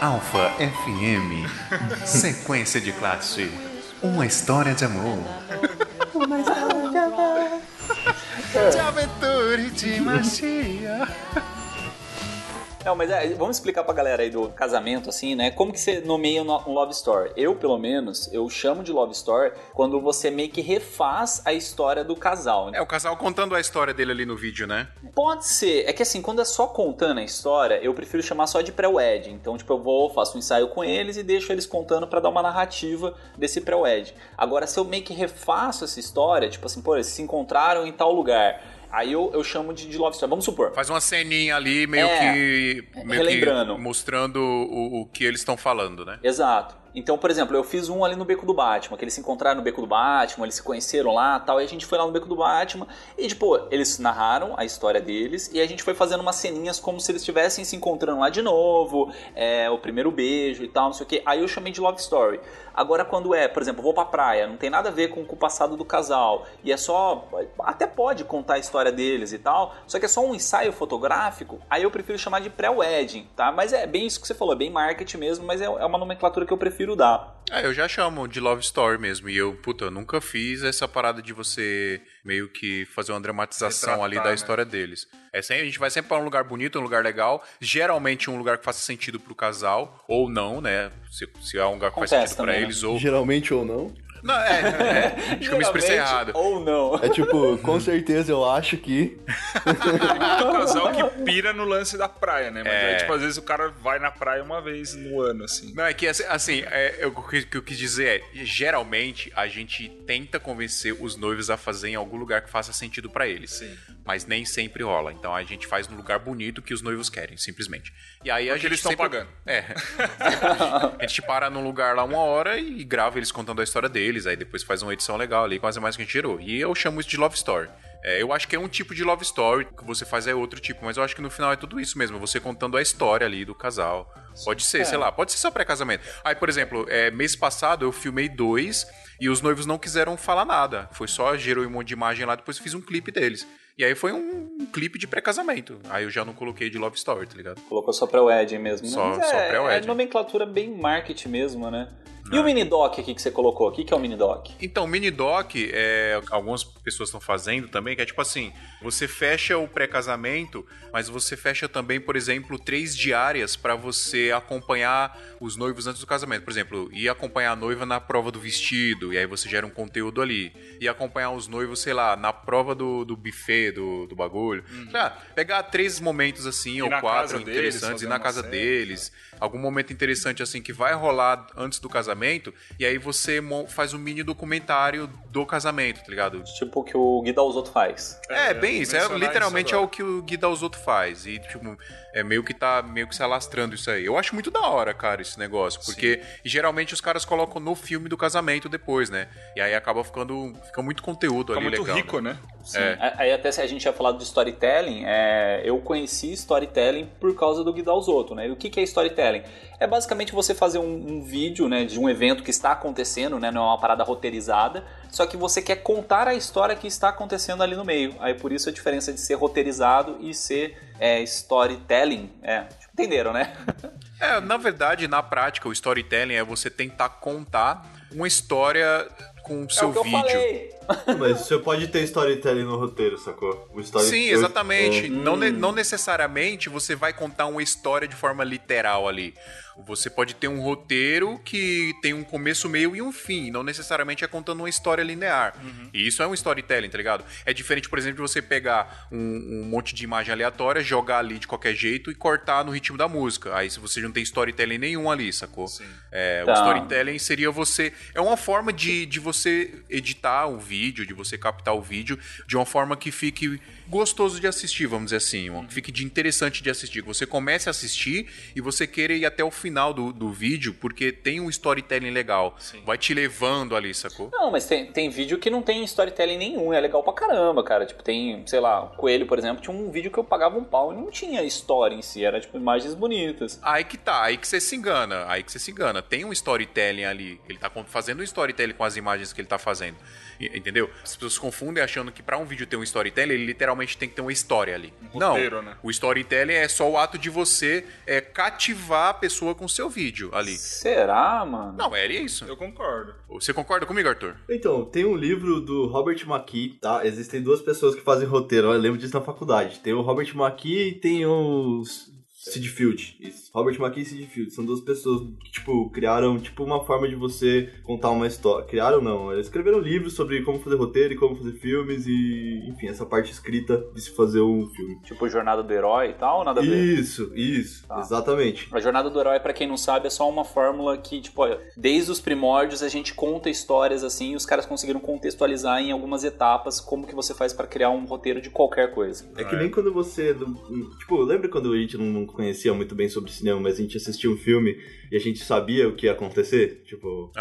[SPEAKER 1] Alfa FM, sequência de classe. Uma história de amor. Uma história de amor. De aventura e de magia.
[SPEAKER 3] Não, mas é, vamos explicar pra galera aí do casamento, assim, né? Como que você nomeia um love story? Eu, pelo menos, eu chamo de love story quando você meio que refaz a história do casal.
[SPEAKER 1] É, o casal contando a história dele ali no vídeo, né?
[SPEAKER 3] Pode ser. É que assim, quando é só contando a história, eu prefiro chamar só de pré-wed. Então, tipo, eu vou, faço um ensaio com eles e deixo eles contando pra dar uma narrativa desse pré-wed. Agora, se eu meio que refaço essa história, tipo assim, pô, eles se encontraram em tal lugar. Aí eu, eu chamo de, de love story. Vamos supor.
[SPEAKER 1] Faz uma ceninha ali, meio
[SPEAKER 3] É,
[SPEAKER 1] que. Meio
[SPEAKER 3] relembrando.
[SPEAKER 1] Que mostrando o, o que eles estão falando, né?
[SPEAKER 3] Exato. Então, por exemplo, eu fiz um ali no Beco do Batman, que eles se encontraram no Beco do Batman, eles se conheceram lá tal, e a gente foi lá no Beco do Batman, e tipo, eles narraram a história deles, e a gente foi fazendo umas ceninhas como se eles estivessem se encontrando lá de novo, é, o primeiro beijo e tal, não sei o que. Aí eu chamei de Love Story. Agora, quando é, por exemplo, vou pra praia, não tem nada a ver com, com, o passado do casal, e é só. Até pode contar a história deles e tal, só que é só um ensaio fotográfico, aí eu prefiro chamar de pré-wedding, tá? Mas é bem isso que você falou, é bem marketing mesmo, mas é, é uma nomenclatura que eu prefiro dar.
[SPEAKER 1] É, eu já chamo de Love Story mesmo, e eu, puta, eu nunca fiz essa parada de você meio que fazer uma dramatização Retratar, ali da né? história deles. É sempre, a gente vai sempre para um lugar bonito, um lugar legal, geralmente um lugar que faça sentido pro casal, ou não, né? Se, se é um lugar que Acontece faz sentido para né? eles, ou...
[SPEAKER 2] Geralmente ou não.
[SPEAKER 1] Não, é, é acho que eu me expressei errado.
[SPEAKER 3] Ou não.
[SPEAKER 2] É tipo, com certeza eu acho que.
[SPEAKER 4] Tem um casal que pira no lance da praia, né? Mas é. aí, tipo, às vezes o cara vai na praia uma vez no ano, assim.
[SPEAKER 1] Não, é que assim, assim é, eu, o que eu quis dizer é, geralmente a gente tenta convencer os noivos a fazer em algum lugar que faça sentido para eles. Sim. Mas nem sempre rola. Então a gente faz no lugar bonito que os noivos querem, simplesmente. E aí
[SPEAKER 4] Porque
[SPEAKER 1] a gente
[SPEAKER 4] eles estão
[SPEAKER 1] sempre...
[SPEAKER 4] pagando.
[SPEAKER 1] É. a gente para num lugar lá uma hora e grava eles contando a história deles, aí depois faz uma edição legal ali com as imagens que a gente tirou. E eu chamo isso de Love Story. É, eu acho que é um tipo de love story, que você faz é outro tipo, mas eu acho que no final é tudo isso mesmo, você contando a história ali do casal. Pode ser, é. sei lá, pode ser só pré-casamento. Aí, por exemplo, é, mês passado eu filmei dois e os noivos não quiseram falar nada. Foi só, gerou um monte de imagem lá, depois fiz um clipe deles. E aí foi um, clipe de pré-casamento. Aí eu já não coloquei de Love Story, tá ligado?
[SPEAKER 3] Colocou só pré-wedding mesmo.
[SPEAKER 1] Só, só
[SPEAKER 3] é,
[SPEAKER 1] pré-wedding.
[SPEAKER 3] É nomenclatura bem marketing mesmo, né? E o mini doc aqui que você colocou? O que é o mini doc?
[SPEAKER 1] Então, o mini doc, é, algumas pessoas estão fazendo também, que é tipo assim: você fecha o pré-casamento, mas você fecha também, por exemplo, três diárias para você acompanhar os noivos antes do casamento. Por exemplo, ir acompanhar a noiva na prova do vestido, e aí você gera um conteúdo ali. E acompanhar os noivos, sei lá, na prova do, do buffet, do, do bagulho. Uhum. Pegar três momentos assim, e ou quatro interessantes, e na casa deles algum momento interessante assim que vai rolar antes do casamento, e aí você faz um mini documentário do casamento, tá ligado?
[SPEAKER 3] Tipo o que o Gui Dalzotto faz.
[SPEAKER 1] É, é bem isso, é, literalmente isso é o que o Gui Dalzotto faz, e tipo, é meio que tá meio que se alastrando isso aí. Eu acho muito da hora, cara, esse negócio, porque geralmente os caras colocam no filme do casamento depois, né? E aí acaba ficando, fica muito conteúdo fica ali
[SPEAKER 4] muito
[SPEAKER 1] legal.
[SPEAKER 4] rico,
[SPEAKER 1] né?
[SPEAKER 4] né?
[SPEAKER 3] Sim. É. Aí até se a gente tinha falado de storytelling, é, eu conheci storytelling por causa do Gui Dalzotto, né? E o que, que é storytelling? É basicamente você fazer um, um, vídeo né, de um evento que está acontecendo, né? Não é uma parada roteirizada, só que você quer contar a história que está acontecendo ali no meio. Aí por isso a diferença de ser roteirizado e ser é, storytelling. É, tipo, entenderam, né?
[SPEAKER 1] é, na verdade, na prática, o storytelling é você tentar contar uma história com o seu
[SPEAKER 3] é o
[SPEAKER 1] vídeo.
[SPEAKER 2] Mas você pode ter storytelling no roteiro, sacou?
[SPEAKER 1] O story... Sim, exatamente. Não, hum. não necessariamente você vai contar uma história de forma literal ali. Você pode ter um roteiro que tem um começo, meio e um fim. Não necessariamente é contando uma história linear. Uhum. E isso é um storytelling, tá ligado? É diferente, por exemplo, de você pegar um, um, monte de imagem aleatória, jogar ali de qualquer jeito e cortar no ritmo da música. Aí se você não tem storytelling nenhum ali, sacou? É, tá. O storytelling seria você. É uma forma de, de você editar o vídeo, de você captar o vídeo de uma forma que fique gostoso de assistir, vamos dizer assim. Que fique de interessante de assistir. Que você comece a assistir e você queira ir até o final do, do vídeo, porque tem um storytelling legal. Sim. Vai te levando ali, sacou?
[SPEAKER 3] Não, mas tem, tem vídeo que não tem storytelling nenhum. É legal pra caramba, cara. Tipo, tem, sei lá, Coelho, por exemplo, tinha um vídeo que eu pagava um pau e não tinha história em si. Era, tipo, imagens bonitas.
[SPEAKER 1] Aí que tá, aí que você se engana. Aí que você se engana. Tem um storytelling ali. Ele tá fazendo um storytelling com as imagens que ele tá fazendo. Entendeu? As pessoas confundem achando que para um vídeo ter um storytelling, ele literalmente tem que ter uma história ali. Um roteiro, Não, né? o storytelling é só o ato de você é, cativar a pessoa com o seu vídeo ali.
[SPEAKER 3] Será, mano?
[SPEAKER 1] Não, é isso.
[SPEAKER 4] Eu concordo.
[SPEAKER 1] Você concorda comigo, Arthur?
[SPEAKER 2] Então, tem um livro do Robert McKee, tá? Existem duas pessoas que fazem roteiro, eu lembro disso na faculdade. Tem o Robert McKee e tem os Sid Field, isso. Robert McKee e Sid Field são duas pessoas que, tipo, criaram, tipo, uma forma de você contar uma história. Criaram, não. Eles escreveram livros sobre como fazer roteiro e como fazer filmes e, enfim, essa parte escrita de se fazer um filme.
[SPEAKER 3] Tipo, Jornada do Herói e tal, nada a ver?
[SPEAKER 2] Isso, isso. Tá. Exatamente.
[SPEAKER 3] A Jornada do Herói, para quem não sabe, é só uma fórmula que, tipo, desde os primórdios a gente conta histórias assim e os caras conseguiram contextualizar em algumas etapas como que você faz para criar um roteiro de qualquer coisa.
[SPEAKER 2] É que nem quando você, tipo, lembra quando a gente não conhecia muito bem sobre cinema, mas a gente assistia um filme e a gente sabia o que ia acontecer. Tipo,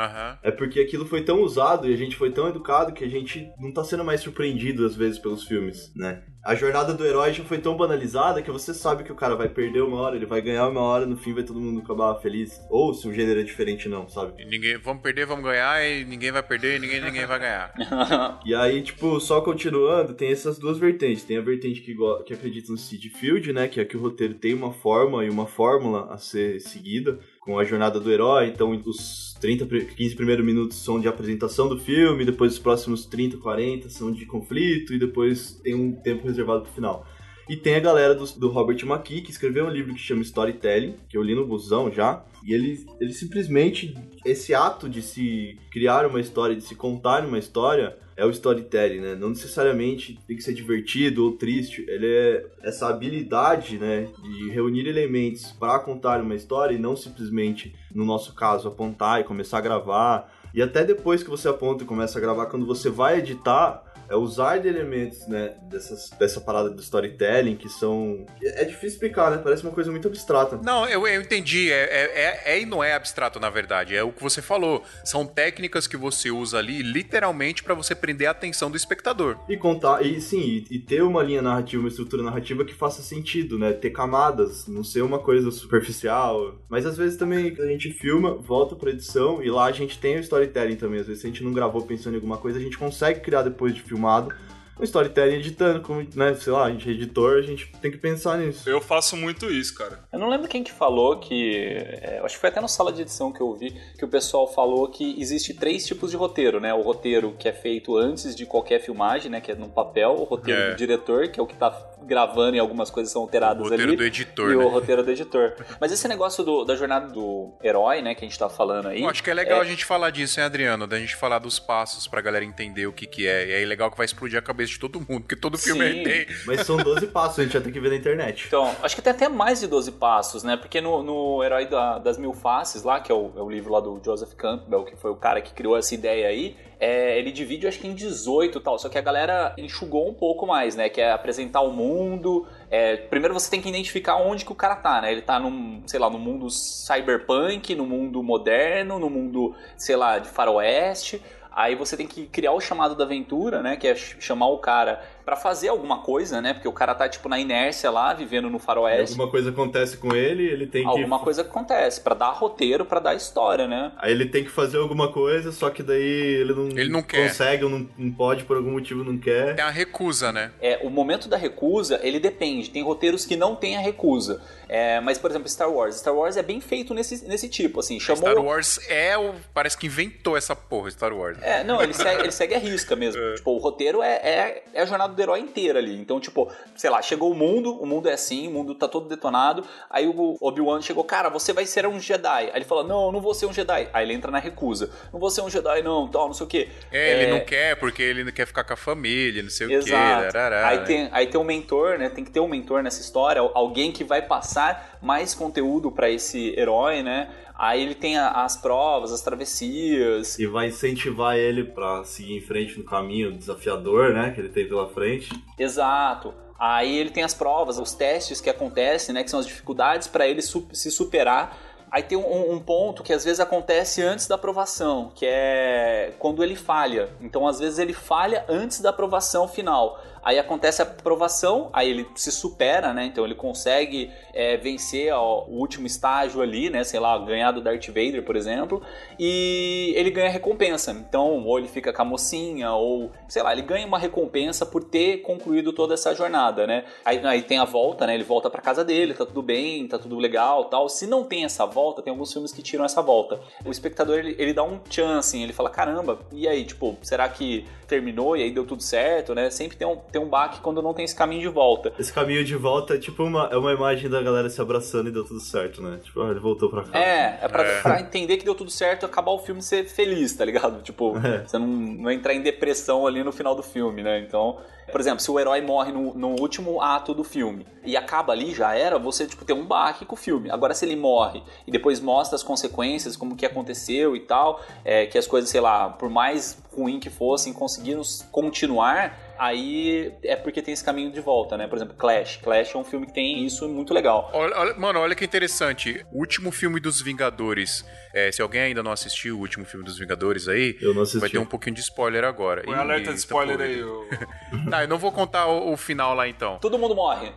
[SPEAKER 2] é porque aquilo foi tão usado e a gente foi tão educado que a gente não tá sendo mais surpreendido às vezes pelos filmes, né? A jornada do herói já foi tão banalizada que você sabe que o cara vai perder uma hora, ele vai ganhar uma hora, no fim vai todo mundo acabar feliz. Ou se o gênero é diferente, não, sabe?
[SPEAKER 1] E ninguém, vamos perder, vamos ganhar, e ninguém vai perder, e ninguém, ninguém vai ganhar.
[SPEAKER 2] E aí, tipo, só continuando, tem essas duas vertentes. Tem a vertente que, que acredita no Seed Field, né? Que é que o roteiro tem uma forma e uma fórmula a ser seguida com a jornada do herói. Então, os 30, pri- 15 primeiros minutos são de apresentação do filme, depois os próximos 30, 40 são de conflito, e depois tem um tempo reservado pro final. E tem a galera do, do Robert McKee, que escreveu um livro que chama Storytelling, que eu li no busão já. E ele, ele simplesmente, esse ato de se criar uma história, de se contar uma história, é o storytelling, né? Não necessariamente tem que ser divertido ou triste. Ele é essa habilidade, né, de reunir elementos para contar uma história e não simplesmente, no nosso caso, apontar e começar a gravar. E até depois que você aponta e começa a gravar, quando você vai editar, é usar de elementos, né, dessas, dessa parada do storytelling que são. É difícil explicar, né? Parece uma coisa muito abstrata.
[SPEAKER 1] Não, eu, eu entendi. É, é, é- é e não é abstrato, na verdade. É o que você falou. São técnicas que você usa ali, literalmente, pra você prender a atenção do espectador.
[SPEAKER 2] E contar, e sim, e, e ter uma linha narrativa, uma estrutura narrativa que faça sentido, né? Ter camadas, não ser uma coisa superficial. Mas às vezes também a gente filma, volta pra edição e lá a gente tem o storytelling também. Às vezes se a gente não gravou pensando em alguma coisa, a gente consegue criar depois de filmado um storytelling editando, como, né? Sei lá, a gente é editor, a gente tem que pensar nisso.
[SPEAKER 4] Eu faço muito isso, cara.
[SPEAKER 3] Eu não lembro quem que falou que. é, acho que foi até na sala de edição que eu vi que o pessoal falou que existe três tipos de roteiro, né? O roteiro que é feito antes de qualquer filmagem, né? Que é no papel, o roteiro
[SPEAKER 1] É.
[SPEAKER 3] do diretor, que é o que tá gravando e algumas coisas são alteradas
[SPEAKER 1] O roteiro
[SPEAKER 3] ali.
[SPEAKER 1] do editor,
[SPEAKER 3] e
[SPEAKER 1] né?
[SPEAKER 3] o roteiro do editor. Mas esse negócio do- da jornada do herói, né, que a gente tá falando aí.
[SPEAKER 1] Eu acho que é legal a gente falar disso, hein, Adriano? Da gente falar dos passos pra galera entender o que que é. E aí é legal que vai explodir a cabeça de todo mundo, porque todo filme
[SPEAKER 3] Sim.
[SPEAKER 1] tem.
[SPEAKER 2] Mas são 12 passos, a gente já tem que ver na internet.
[SPEAKER 3] Então, acho que tem até mais de 12 passos, né? Porque no, no Herói da- das Mil Faces, lá, que é o, é o livro lá do Joseph Campbell, que foi o cara que criou essa ideia aí, é, ele divide, acho que em 18 e tal. Só que a galera enxugou um pouco mais, né? Que é apresentar o mundo. é, primeiro você tem que identificar onde que o cara tá, né? Ele tá num, sei lá, no mundo cyberpunk, no mundo moderno, no mundo, sei lá, de faroeste. Aí você tem que criar o chamado da aventura, né? Que é ch- chamar o cara pra fazer alguma coisa, né? Porque o cara tá, tipo, na inércia lá, vivendo no faroeste.
[SPEAKER 2] Alguma coisa acontece com ele, ele tem que.
[SPEAKER 3] Alguma coisa acontece, pra dar roteiro, pra dar história, né?
[SPEAKER 2] Aí ele tem que fazer alguma coisa, só que daí ele não,
[SPEAKER 1] Ele não quer.
[SPEAKER 2] consegue, ou não, não pode, por algum motivo não quer.
[SPEAKER 1] É a recusa, né?
[SPEAKER 3] É, o momento da recusa, ele depende. Tem roteiros que não tem a recusa. É, mas, por exemplo, Star Wars. Star Wars é bem feito nesse, nesse tipo, assim. Chamou...
[SPEAKER 1] Star Wars é o. Parece que inventou essa porra, Star Wars.
[SPEAKER 3] É, não, ele segue, ele segue a risca mesmo. Tipo, o roteiro é, é, é a jornada do herói inteira ali. Então, tipo, sei lá, chegou o mundo, o mundo é assim, o mundo tá todo detonado. Aí o Obi-Wan chegou, cara, você vai ser um Jedi. Aí ele fala, não, eu não vou ser um Jedi. Aí ele entra na recusa. Não vou ser um Jedi, não, tal, não sei o quê.
[SPEAKER 1] É, ele não quer porque ele não quer ficar com a família, não sei o quê.
[SPEAKER 3] Exato. aí,
[SPEAKER 1] né?
[SPEAKER 3] tem, aí tem um mentor, né? Tem que ter um mentor nessa história, alguém que vai passar mais conteúdo pra esse herói, né? Aí ele tem a- as provas, as travessias.
[SPEAKER 2] E vai incentivar ele pra seguir em frente no caminho desafiador, né? Que ele tem pela frente.
[SPEAKER 3] Exato. Aí ele tem as provas, os testes que acontecem, né? Que são as dificuldades para ele su- se superar. Aí tem um, um ponto que às vezes acontece antes da aprovação, que é quando ele falha. Então, às vezes, ele falha antes da aprovação final. Aí acontece a aprovação, aí ele se supera, né? Então ele consegue é, vencer ó, o último estágio ali, né? Sei lá, ganhar do Darth Vader, por exemplo, e ele ganha recompensa. Então, ou ele fica com a mocinha, ou sei lá, ele ganha uma recompensa por ter concluído toda essa jornada, né? Aí, aí tem a volta, né? Ele volta pra casa dele, tá tudo bem, tá tudo legal tal. Se não tem essa volta, tem alguns filmes que tiram essa volta. O espectador ele, ele dá um chance, assim, ele fala: caramba, e aí, tipo, será que terminou e aí deu tudo certo, né? Sempre tem um, tem um baque quando não tem esse caminho de volta.
[SPEAKER 2] Esse caminho de volta é tipo uma, é uma imagem da galera se abraçando e deu tudo certo, né? Tipo, ah, ele voltou pra casa.
[SPEAKER 3] É, é pra,
[SPEAKER 1] É.
[SPEAKER 3] pra entender que deu tudo certo e acabar o filme e ser feliz, tá ligado? Tipo,
[SPEAKER 2] É.
[SPEAKER 3] você não, não entrar em depressão ali no final do filme, né? Então, por exemplo, se o herói morre no, no último ato do filme e acaba ali, já era, você, tipo, tem um baque com o filme. Agora, se ele morre e depois mostra as consequências, como que aconteceu e tal, é, que as coisas, sei lá, por mais ruim que fossem, conseguiram continuar, aí é porque tem esse caminho de volta, né? Por exemplo, Clash. Clash é um filme que tem isso muito legal.
[SPEAKER 1] Olha, olha, mano, olha que interessante. O último filme dos Vingadores. É, se alguém ainda não assistiu o último filme dos Vingadores aí,
[SPEAKER 2] Eu não assisti.
[SPEAKER 1] vai ter um pouquinho de spoiler agora.
[SPEAKER 4] Põe
[SPEAKER 1] Ih,
[SPEAKER 4] alerta de spoiler aí. ô.
[SPEAKER 1] Tá, eu não vou contar o, o final lá então.
[SPEAKER 3] Todo mundo morre.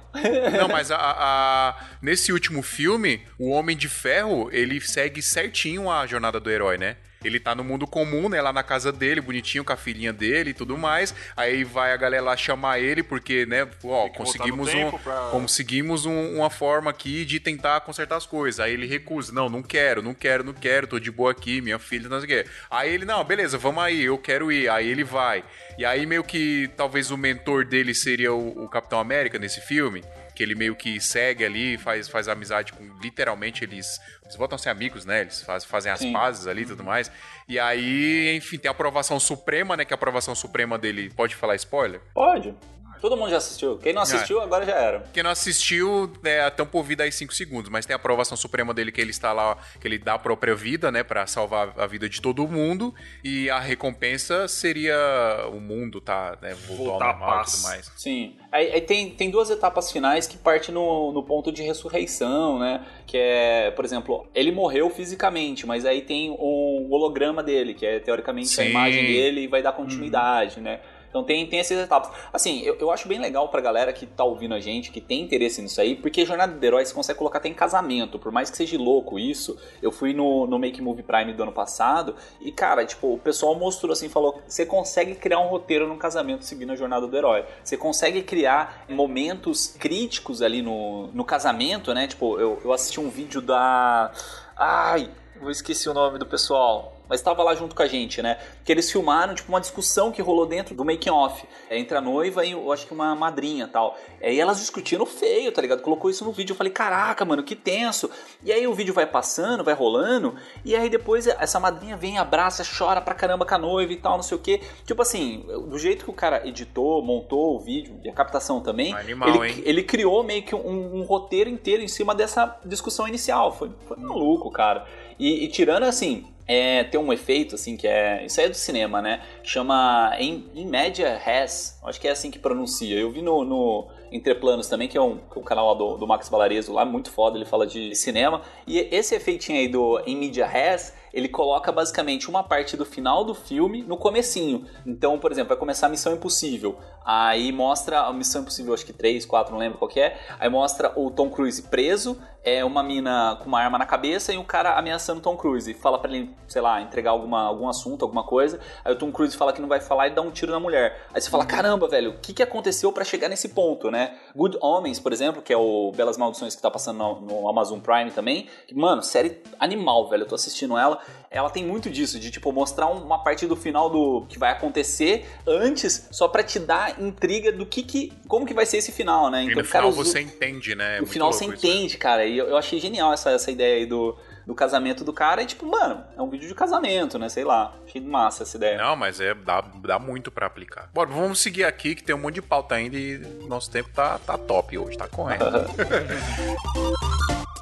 [SPEAKER 1] Não, mas a, a- nesse último filme, o Homem de Ferro, ele segue certinho a jornada do herói, né? Ele tá no mundo comum, né? Lá na casa dele, bonitinho, com a filhinha dele e tudo mais. Aí vai a galera lá chamar ele, porque, né? Ó, conseguimos, um,
[SPEAKER 4] pra-
[SPEAKER 1] conseguimos um- uma forma aqui de tentar consertar as coisas. Aí ele recusa. Não, não quero, não quero, não quero. Tô de boa aqui, minha filha, não sei o quê. Aí ele, não, beleza, vamos aí, eu quero ir. Aí ele vai. E aí meio que talvez o mentor dele seria o, o Capitão América nesse filme que ele meio que segue ali, faz, faz amizade com. Literalmente, eles. Eles voltam a ser amigos, né? Eles faz, fazem as
[SPEAKER 3] Sim.
[SPEAKER 1] pazes ali e tudo mais. E aí, enfim, tem a aprovação suprema, né? Que a aprovação suprema dele. Pode falar spoiler?
[SPEAKER 3] Pode. Todo mundo já assistiu. Quem não assistiu, agora já era.
[SPEAKER 1] Quem não assistiu, tampa o ouvido aí 5 segundos, mas tem a aprovação suprema dele que ele está lá, que ele dá a própria vida, né, Pra salvar a vida de todo mundo, e a recompensa seria o mundo, tá, né, voltar ao normal e
[SPEAKER 4] paz.
[SPEAKER 1] tudo mais.
[SPEAKER 3] Sim. Aí, aí tem, tem duas etapas finais que partem no, no ponto de ressurreição, né? Que é, por exemplo, ele morreu fisicamente, mas aí tem o holograma dele, que é teoricamente a
[SPEAKER 1] Sim.
[SPEAKER 3] imagem dele e vai dar continuidade, né? Então tem, tem essas etapas. Assim, eu, eu acho bem legal pra galera que tá ouvindo a gente, que tem interesse nisso aí, porque Jornada do Herói você consegue colocar até em casamento, por mais que seja louco isso. Eu fui no, no Make Movie Prime do ano passado e, cara, tipo, o pessoal mostrou assim, falou, você consegue criar um roteiro num casamento seguindo a Jornada do Herói. Você consegue criar momentos críticos ali no, no casamento, né? Tipo, eu, eu assisti um vídeo da... Ai, eu esqueci o nome do pessoal mas estava lá junto com a gente, né? Que eles filmaram, tipo, uma discussão que rolou dentro do making off é, entre a noiva e eu acho que uma madrinha tal. E elas discutindo feio, tá ligado? Colocou isso no vídeo. Eu falei, caraca, mano, que tenso. E aí o vídeo vai passando, vai rolando, e aí depois essa madrinha vem, abraça, chora pra caramba com a noiva e tal, não sei o quê. Tipo assim, do jeito que o cara editou, montou o vídeo e a captação também,
[SPEAKER 1] Animal,
[SPEAKER 3] ele,
[SPEAKER 1] hein?
[SPEAKER 3] ele criou meio que um, um roteiro inteiro em cima dessa discussão inicial. Foi, foi maluco, cara. E, e tirando assim, é, tem um efeito assim que é. Isso aí é do cinema, né? Chama em, em média res. Acho que é assim que pronuncia. Eu vi no, no Entreplanos também, que é um, um canal do, do Max Valarezo, lá muito foda, ele fala de cinema. E esse efeitinho aí do em mídia res, ele coloca basicamente uma parte do final do filme no comecinho. Então, por exemplo, vai começar a Missão Impossível. Aí mostra a Missão Impossível, acho que 3, 4, não lembro qual que é. Aí mostra o Tom Cruise preso, é uma mina com uma arma na cabeça e um cara ameaçando o Tom Cruise. Fala pra ele, sei lá, entregar alguma, algum assunto, alguma coisa. Aí o Tom Cruise fala que não vai falar e dá um tiro na mulher. Aí você fala, caramba, velho, o que, que aconteceu para chegar nesse ponto, né? Good Homens, por exemplo, que é o Belas Maldições que tá passando no, no Amazon Prime também. Mano, série animal, velho. Eu tô assistindo ela. Ela tem muito disso, de tipo, mostrar uma parte do final do que vai acontecer antes, só pra te dar intriga do que que. como que vai ser esse final, né?
[SPEAKER 1] e no
[SPEAKER 3] o cara
[SPEAKER 1] final você entende, né? É
[SPEAKER 3] no
[SPEAKER 1] muito
[SPEAKER 3] final você
[SPEAKER 1] isso, né?
[SPEAKER 3] entende, cara. E eu, eu achei genial essa, essa ideia aí do, do casamento do cara. E tipo, mano, é um vídeo de casamento, né? Sei lá. Achei massa essa ideia.
[SPEAKER 1] Não, mas é, dá, dá muito pra aplicar. Bora, vamos seguir aqui, que tem um monte de pauta ainda e nosso tempo tá, tá top hoje, tá correto.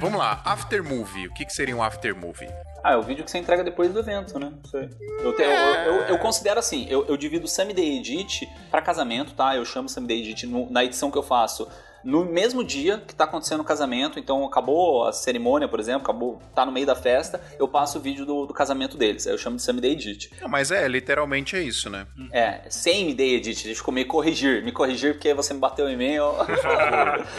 [SPEAKER 1] Vamos lá, after movie. O que, que seria um after movie?
[SPEAKER 3] Ah, é o vídeo que você entrega depois do evento, né? Eu, te- eu- eu- eu- considero assim, eu, eu divido Semi Day Edit pra casamento, tá? Eu chamo Semi Day Edit no- na edição que eu faço no mesmo dia que tá acontecendo o casamento, então acabou a cerimônia, por exemplo, acabou, tá no meio da festa, eu passo o vídeo do, do casamento deles. Aí eu chamo de Semi Day Edit.
[SPEAKER 1] Não, mas é, literalmente é isso, né?
[SPEAKER 3] É, Same Day Edit, deixa eu me corrigir, me corrigir porque você me bateu o e-mail.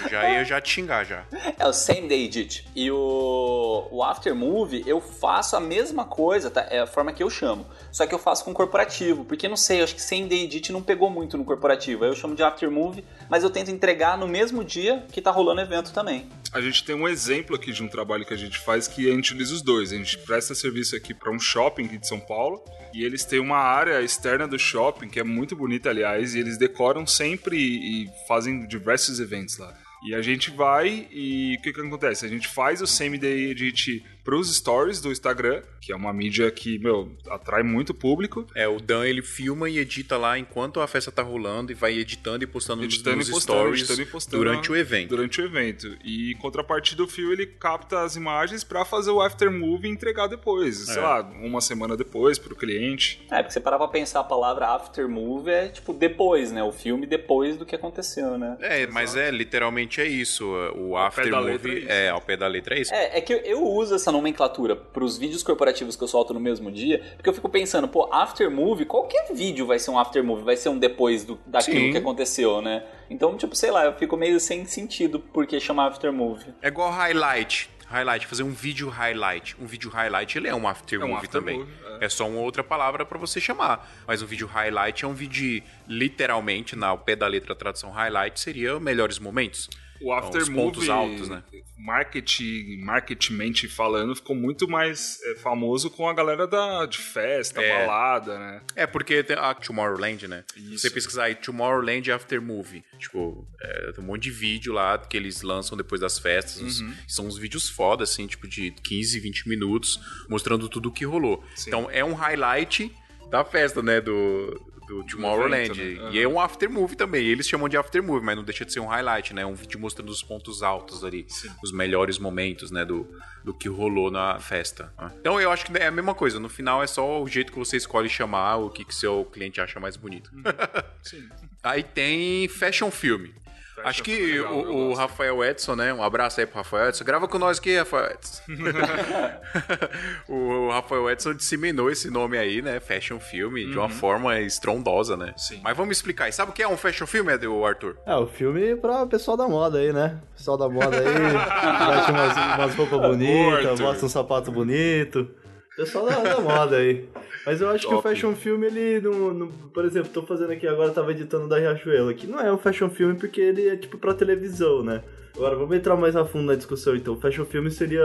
[SPEAKER 1] Já ia já te xingar já.
[SPEAKER 3] É o Same Day Edit. E o, o After Movie, eu faço a mesma coisa, tá? É a forma que eu chamo. Só que eu faço com corporativo. Porque não sei, eu acho que Same Day Edit não pegou muito no corporativo. Aí eu chamo de After Movie, mas eu tento entregar no mesmo dia que tá rolando evento também.
[SPEAKER 4] A gente tem um exemplo aqui de um trabalho que a gente faz que a gente utiliza os dois. A gente presta serviço aqui para um shopping aqui de São Paulo e eles têm uma área externa do shopping que é muito bonita, aliás, e eles decoram sempre e fazem diversos eventos lá. E a gente vai e o que que acontece? A gente faz o semi day edit pros stories do Instagram, que é uma mídia que, meu, atrai muito público.
[SPEAKER 1] É, o Dan ele filma e edita lá enquanto a festa tá rolando e vai editando e postando
[SPEAKER 4] editando
[SPEAKER 1] nos
[SPEAKER 4] e postando,
[SPEAKER 1] stories
[SPEAKER 4] editando e postando
[SPEAKER 1] durante o evento.
[SPEAKER 4] Durante o evento. E em contrapartida, o Phil ele capta as imagens pra fazer o aftermovie e entregar depois. Sei
[SPEAKER 1] É.
[SPEAKER 4] lá, uma semana depois pro cliente.
[SPEAKER 3] É, porque você parar pra pensar a palavra after movie é tipo depois, né? O filme depois do que aconteceu, né?
[SPEAKER 1] É, mas é, literalmente é isso. O
[SPEAKER 4] Ao pé da
[SPEAKER 1] after
[SPEAKER 4] letra é
[SPEAKER 1] é, ao pé da letra é isso.
[SPEAKER 3] É, é que eu, eu uso essa nomenclatura pros vídeos corporativos que eu solto no mesmo dia, porque eu fico pensando, pô, after movie, qualquer vídeo vai ser um after movie, vai ser um depois do, daquilo
[SPEAKER 1] Sim.
[SPEAKER 3] que aconteceu, né? Então, tipo, sei lá, eu fico meio sem sentido porque chamar after movie.
[SPEAKER 1] É igual highlight. Highlight, fazer um vídeo highlight. Um vídeo highlight, ele é um after
[SPEAKER 4] É um
[SPEAKER 1] movie
[SPEAKER 4] after
[SPEAKER 1] também.
[SPEAKER 4] movie,
[SPEAKER 1] é. só uma outra palavra pra você chamar. Mas um vídeo highlight é um vídeo, literalmente, na ao pé da letra a tradução highlight, seria melhores momentos.
[SPEAKER 4] O after
[SPEAKER 1] pontos
[SPEAKER 4] movie,
[SPEAKER 1] altos, né?
[SPEAKER 4] marketing, marketingmente falando, ficou muito mais é, famoso com a galera da, de festa,
[SPEAKER 1] É.
[SPEAKER 4] balada, né?
[SPEAKER 1] É, porque tem a Tomorrowland, né?
[SPEAKER 4] Isso.
[SPEAKER 1] Você pesquisar aí Tomorrowland After Movie. Tipo, é, tem um monte de vídeo lá que eles lançam depois das festas.
[SPEAKER 4] Uhum.
[SPEAKER 1] são uns vídeos foda, assim, tipo de 15, 20 minutos, mostrando tudo o que rolou.
[SPEAKER 4] Sim.
[SPEAKER 1] Então é um highlight da festa, né? Do, do Tomorrowland.
[SPEAKER 4] evento, né?
[SPEAKER 1] E é um after movie também. Eles chamam de after movie, mas não deixa de ser um highlight, né? Um vídeo mostrando os pontos altos ali. Os melhores momentos, né? Do, do que rolou na festa. né? Então eu acho que é a mesma coisa. No final é só o jeito que você escolhe chamar, o que, que seu cliente acha mais bonito.
[SPEAKER 4] Sim.
[SPEAKER 1] Aí tem fashion film. Acho que
[SPEAKER 4] legal,
[SPEAKER 1] o, o. Rafael Edson, né? Um abraço aí pro Rafael Edson. Grava com nós aqui, Rafael Edson. o Rafael Edson disseminou esse nome aí, né? Fashion film, de uma forma estrondosa, né?
[SPEAKER 4] Uhum. Sim.
[SPEAKER 1] Mas vamos explicar. E sabe o que é um fashion film, Edu, Arthur?
[SPEAKER 2] É, o filme pra pessoal da moda aí, né? Pessoal da moda aí, mete umas, umas roupas bonitas, mostra um sapato bonito. Pessoal da, da moda aí. Mas eu acho que o
[SPEAKER 4] Top.
[SPEAKER 2] fashion film, ele não, não- Por exemplo, tô fazendo aqui agora, tava editando da Riachuelo aqui. Não é um fashion film porque ele é tipo pra televisão, né? Agora, vamos entrar mais a fundo na discussão, então. O fashion film seria...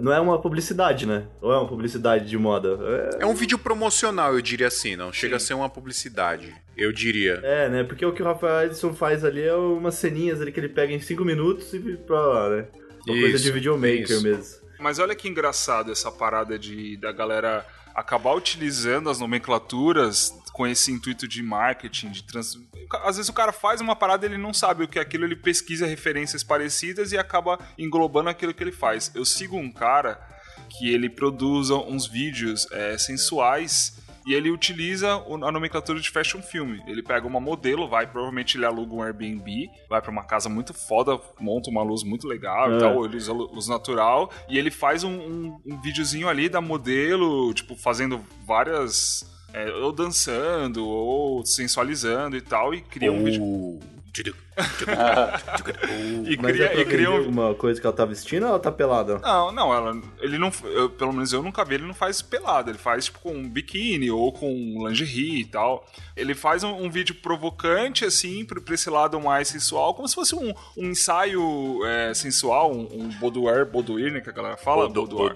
[SPEAKER 2] Não é uma publicidade, né? Ou é uma publicidade de moda? É,
[SPEAKER 1] É um vídeo promocional, eu diria assim. Não chega a ser uma publicidade. Eu diria.
[SPEAKER 2] É, né? Porque o que o Rafael Edson faz ali é umas ceninhas ali que ele pega em 5 minutos e pra lá, né? Uma coisa
[SPEAKER 1] Isso,
[SPEAKER 2] de videomaker
[SPEAKER 1] isso.
[SPEAKER 2] mesmo.
[SPEAKER 4] Mas olha que engraçado essa parada de da galera acabar utilizando as nomenclaturas com esse intuito de marketing, de trans... Às vezes o cara faz uma parada ele não sabe o que é aquilo, ele pesquisa referências parecidas e acaba englobando aquilo que ele faz. Eu sigo um cara que ele produz uns vídeos é, sensuais e ele utiliza a nomenclatura de fashion film. Ele pega uma modelo, vai, provavelmente ele aluga um Airbnb, vai pra uma casa muito foda, monta uma luz muito legal e
[SPEAKER 2] É.
[SPEAKER 4] tal, ele usa lu- luz natural, e ele faz um, um, um videozinho ali da modelo, tipo, fazendo várias. é, ou dançando, ou sensualizando e tal, e cria um vídeo. E
[SPEAKER 2] Mas
[SPEAKER 4] cria,
[SPEAKER 2] é
[SPEAKER 4] e cria um,
[SPEAKER 2] alguma coisa que ela tá vestindo ou ela tá pelada?
[SPEAKER 4] Não, não, ela, ele não, eu, pelo menos eu nunca vi, ele não faz pelado, ele faz tipo com um biquíni ou com lingerie e tal. Ele faz um, um vídeo provocante, assim, pra, pra esse lado mais sensual, como se fosse um, um ensaio é, sensual, um, um boudoir, boudoir, né, que a galera fala?
[SPEAKER 1] Bodo-
[SPEAKER 4] Boudoir.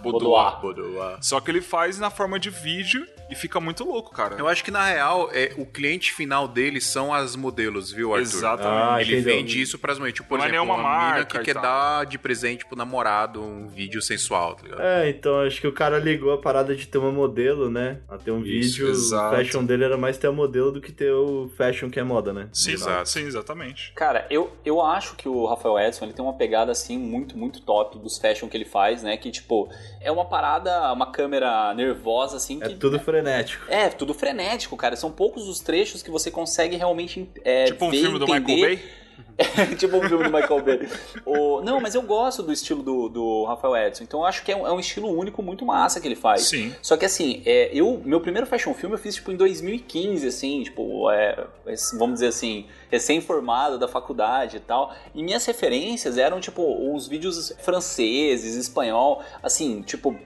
[SPEAKER 1] Bodoar.
[SPEAKER 3] Boudoir.
[SPEAKER 1] Bodoar.
[SPEAKER 4] Só que ele faz na forma de vídeo e fica muito louco, cara.
[SPEAKER 1] Eu acho que na real, é, o cliente final dele são as modelos, viu, Arthur?
[SPEAKER 4] Exatamente.
[SPEAKER 2] Ah,
[SPEAKER 1] Ele
[SPEAKER 2] entendeu.
[SPEAKER 1] vende isso pras mulheres. Tipo, por
[SPEAKER 4] Não é
[SPEAKER 1] exemplo,
[SPEAKER 4] nenhuma
[SPEAKER 1] uma mina
[SPEAKER 4] marca
[SPEAKER 1] que quer
[SPEAKER 4] tal.
[SPEAKER 1] dar de presente pro namorado um vídeo sensual, tá ligado?
[SPEAKER 2] É, então acho que o cara ligou a parada de ter uma modelo, né? A ter um
[SPEAKER 4] Isso,
[SPEAKER 2] vídeo.
[SPEAKER 4] exato.
[SPEAKER 2] O fashion dele era mais ter a modelo do que ter o fashion que é moda, né?
[SPEAKER 4] Sim,
[SPEAKER 1] Exato.
[SPEAKER 4] sim, exatamente.
[SPEAKER 3] Cara, eu, eu acho que o Rafael Edson ele tem uma pegada assim muito, muito top dos fashion que ele faz, né? Que tipo, é uma parada, uma câmera nervosa assim
[SPEAKER 2] É
[SPEAKER 3] que.
[SPEAKER 2] tudo frenético.
[SPEAKER 3] É, tudo frenético, cara. São poucos os trechos que você consegue realmente é,
[SPEAKER 4] tipo um
[SPEAKER 3] ver,
[SPEAKER 4] filme do
[SPEAKER 3] entender.
[SPEAKER 4] Michael Bay.
[SPEAKER 3] tipo um filme do Michael Bay. O- Não, mas eu gosto do estilo do, do Rafael Edson. Então eu acho que é um, é um estilo único muito massa que ele faz.
[SPEAKER 4] Sim.
[SPEAKER 3] Só que assim, é, eu, meu primeiro fashion film eu fiz tipo em 2015, assim, tipo, é, vamos dizer assim, recém-formado da faculdade e tal. E minhas referências eram tipo os vídeos franceses, espanhol, assim, tipo,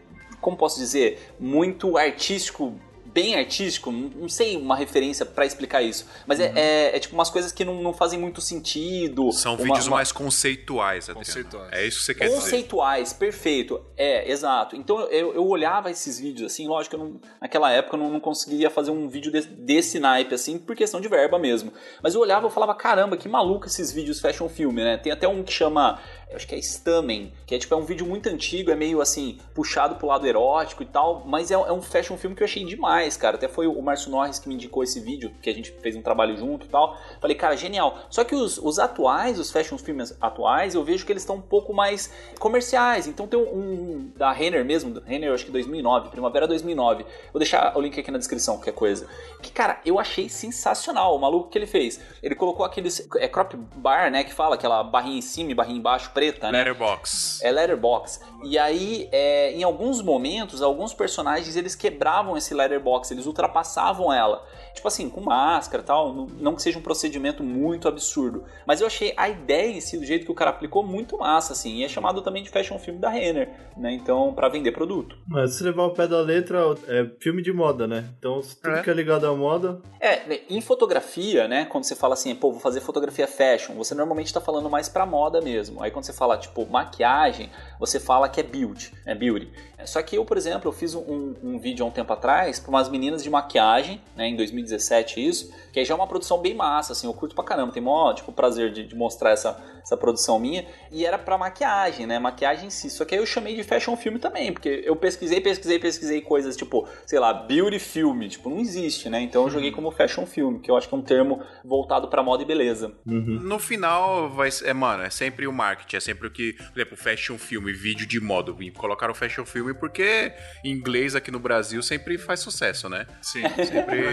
[SPEAKER 3] como posso dizer, muito artístico bem artístico, não sei uma referência para explicar isso, mas é, é, é, tipo umas coisas que não, não fazem muito sentido.
[SPEAKER 1] São
[SPEAKER 3] uma,
[SPEAKER 1] vídeos
[SPEAKER 3] uma...
[SPEAKER 1] mais conceituais, Adriano.
[SPEAKER 4] Conceituais.
[SPEAKER 1] É isso que você quer
[SPEAKER 3] Conceituais,
[SPEAKER 1] dizer.
[SPEAKER 3] perfeito. É, exato. Então eu, eu olhava esses vídeos assim, lógico, eu não, naquela época eu não, não conseguiria fazer um vídeo desse, desse naipe assim, por questão de verba mesmo. Mas eu olhava e falava, caramba, que maluco esses vídeos fashion film, né? Tem até um que chama acho que é Stamen, que é tipo é um vídeo muito antigo, é meio assim, puxado pro lado erótico e tal, mas é, é um fashion film que eu achei demais, cara. Até foi o Márcio Norris que me indicou esse vídeo, que a gente fez um trabalho junto e tal. Falei, cara, genial. Só que os, os atuais, os fashion filmes atuais, eu vejo que eles estão um pouco mais comerciais. Então tem um, um da Renner mesmo, Renner acho que 2009, Primavera 2009. Vou deixar o link aqui na descrição, qualquer coisa. Que, cara, eu achei sensacional o maluco que ele fez. Ele colocou aqueles, é crop bar, né, que fala aquela barrinha em cima e barrinha embaixo, preta, né?
[SPEAKER 1] Letterbox.
[SPEAKER 3] É letterbox. E aí, é, em alguns momentos, alguns personagens eles quebravam esse letterbox, eles ultrapassavam ela. Tipo assim, com máscara e tal, não, que seja um procedimento muito absurdo. Mas eu achei a ideia em si, do jeito que o cara aplicou, muito massa, assim. E é chamado também de fashion film da Renner, né? Então, para vender produto.
[SPEAKER 2] Mas se levar o pé da letra, é filme de moda, né? Então, tudo
[SPEAKER 1] É.
[SPEAKER 2] que é ligado à moda,
[SPEAKER 3] É, em fotografia, né? Quando você fala assim, pô, vou fazer fotografia fashion, você normalmente tá falando mais pra moda mesmo. Aí quando você fala, tipo, maquiagem, você fala que é beauty, é beauty. Só que eu, por exemplo, eu fiz um, um vídeo há um tempo atrás pra umas meninas de maquiagem, né? Em 2017 isso, que aí já é uma produção bem massa, assim, eu curto pra caramba. Tem mó, tipo, prazer de, de mostrar essa, essa produção minha. E era pra maquiagem, né? Maquiagem em si. Só que aí eu chamei de fashion film também, porque eu pesquisei, pesquisei, pesquisei coisas, tipo, sei lá, beauty film, tipo, não existe, né? Então eu joguei como fashion film, que eu acho que é um termo voltado pra moda e beleza.
[SPEAKER 1] No final, vai ser- é, mano, é sempre o marketing, é sempre o que, por exemplo, fashion filme, vídeo de moda. E Colocaram fashion filme porque em inglês aqui no Brasil sempre faz sucesso, né?
[SPEAKER 4] Sim.
[SPEAKER 1] Sempre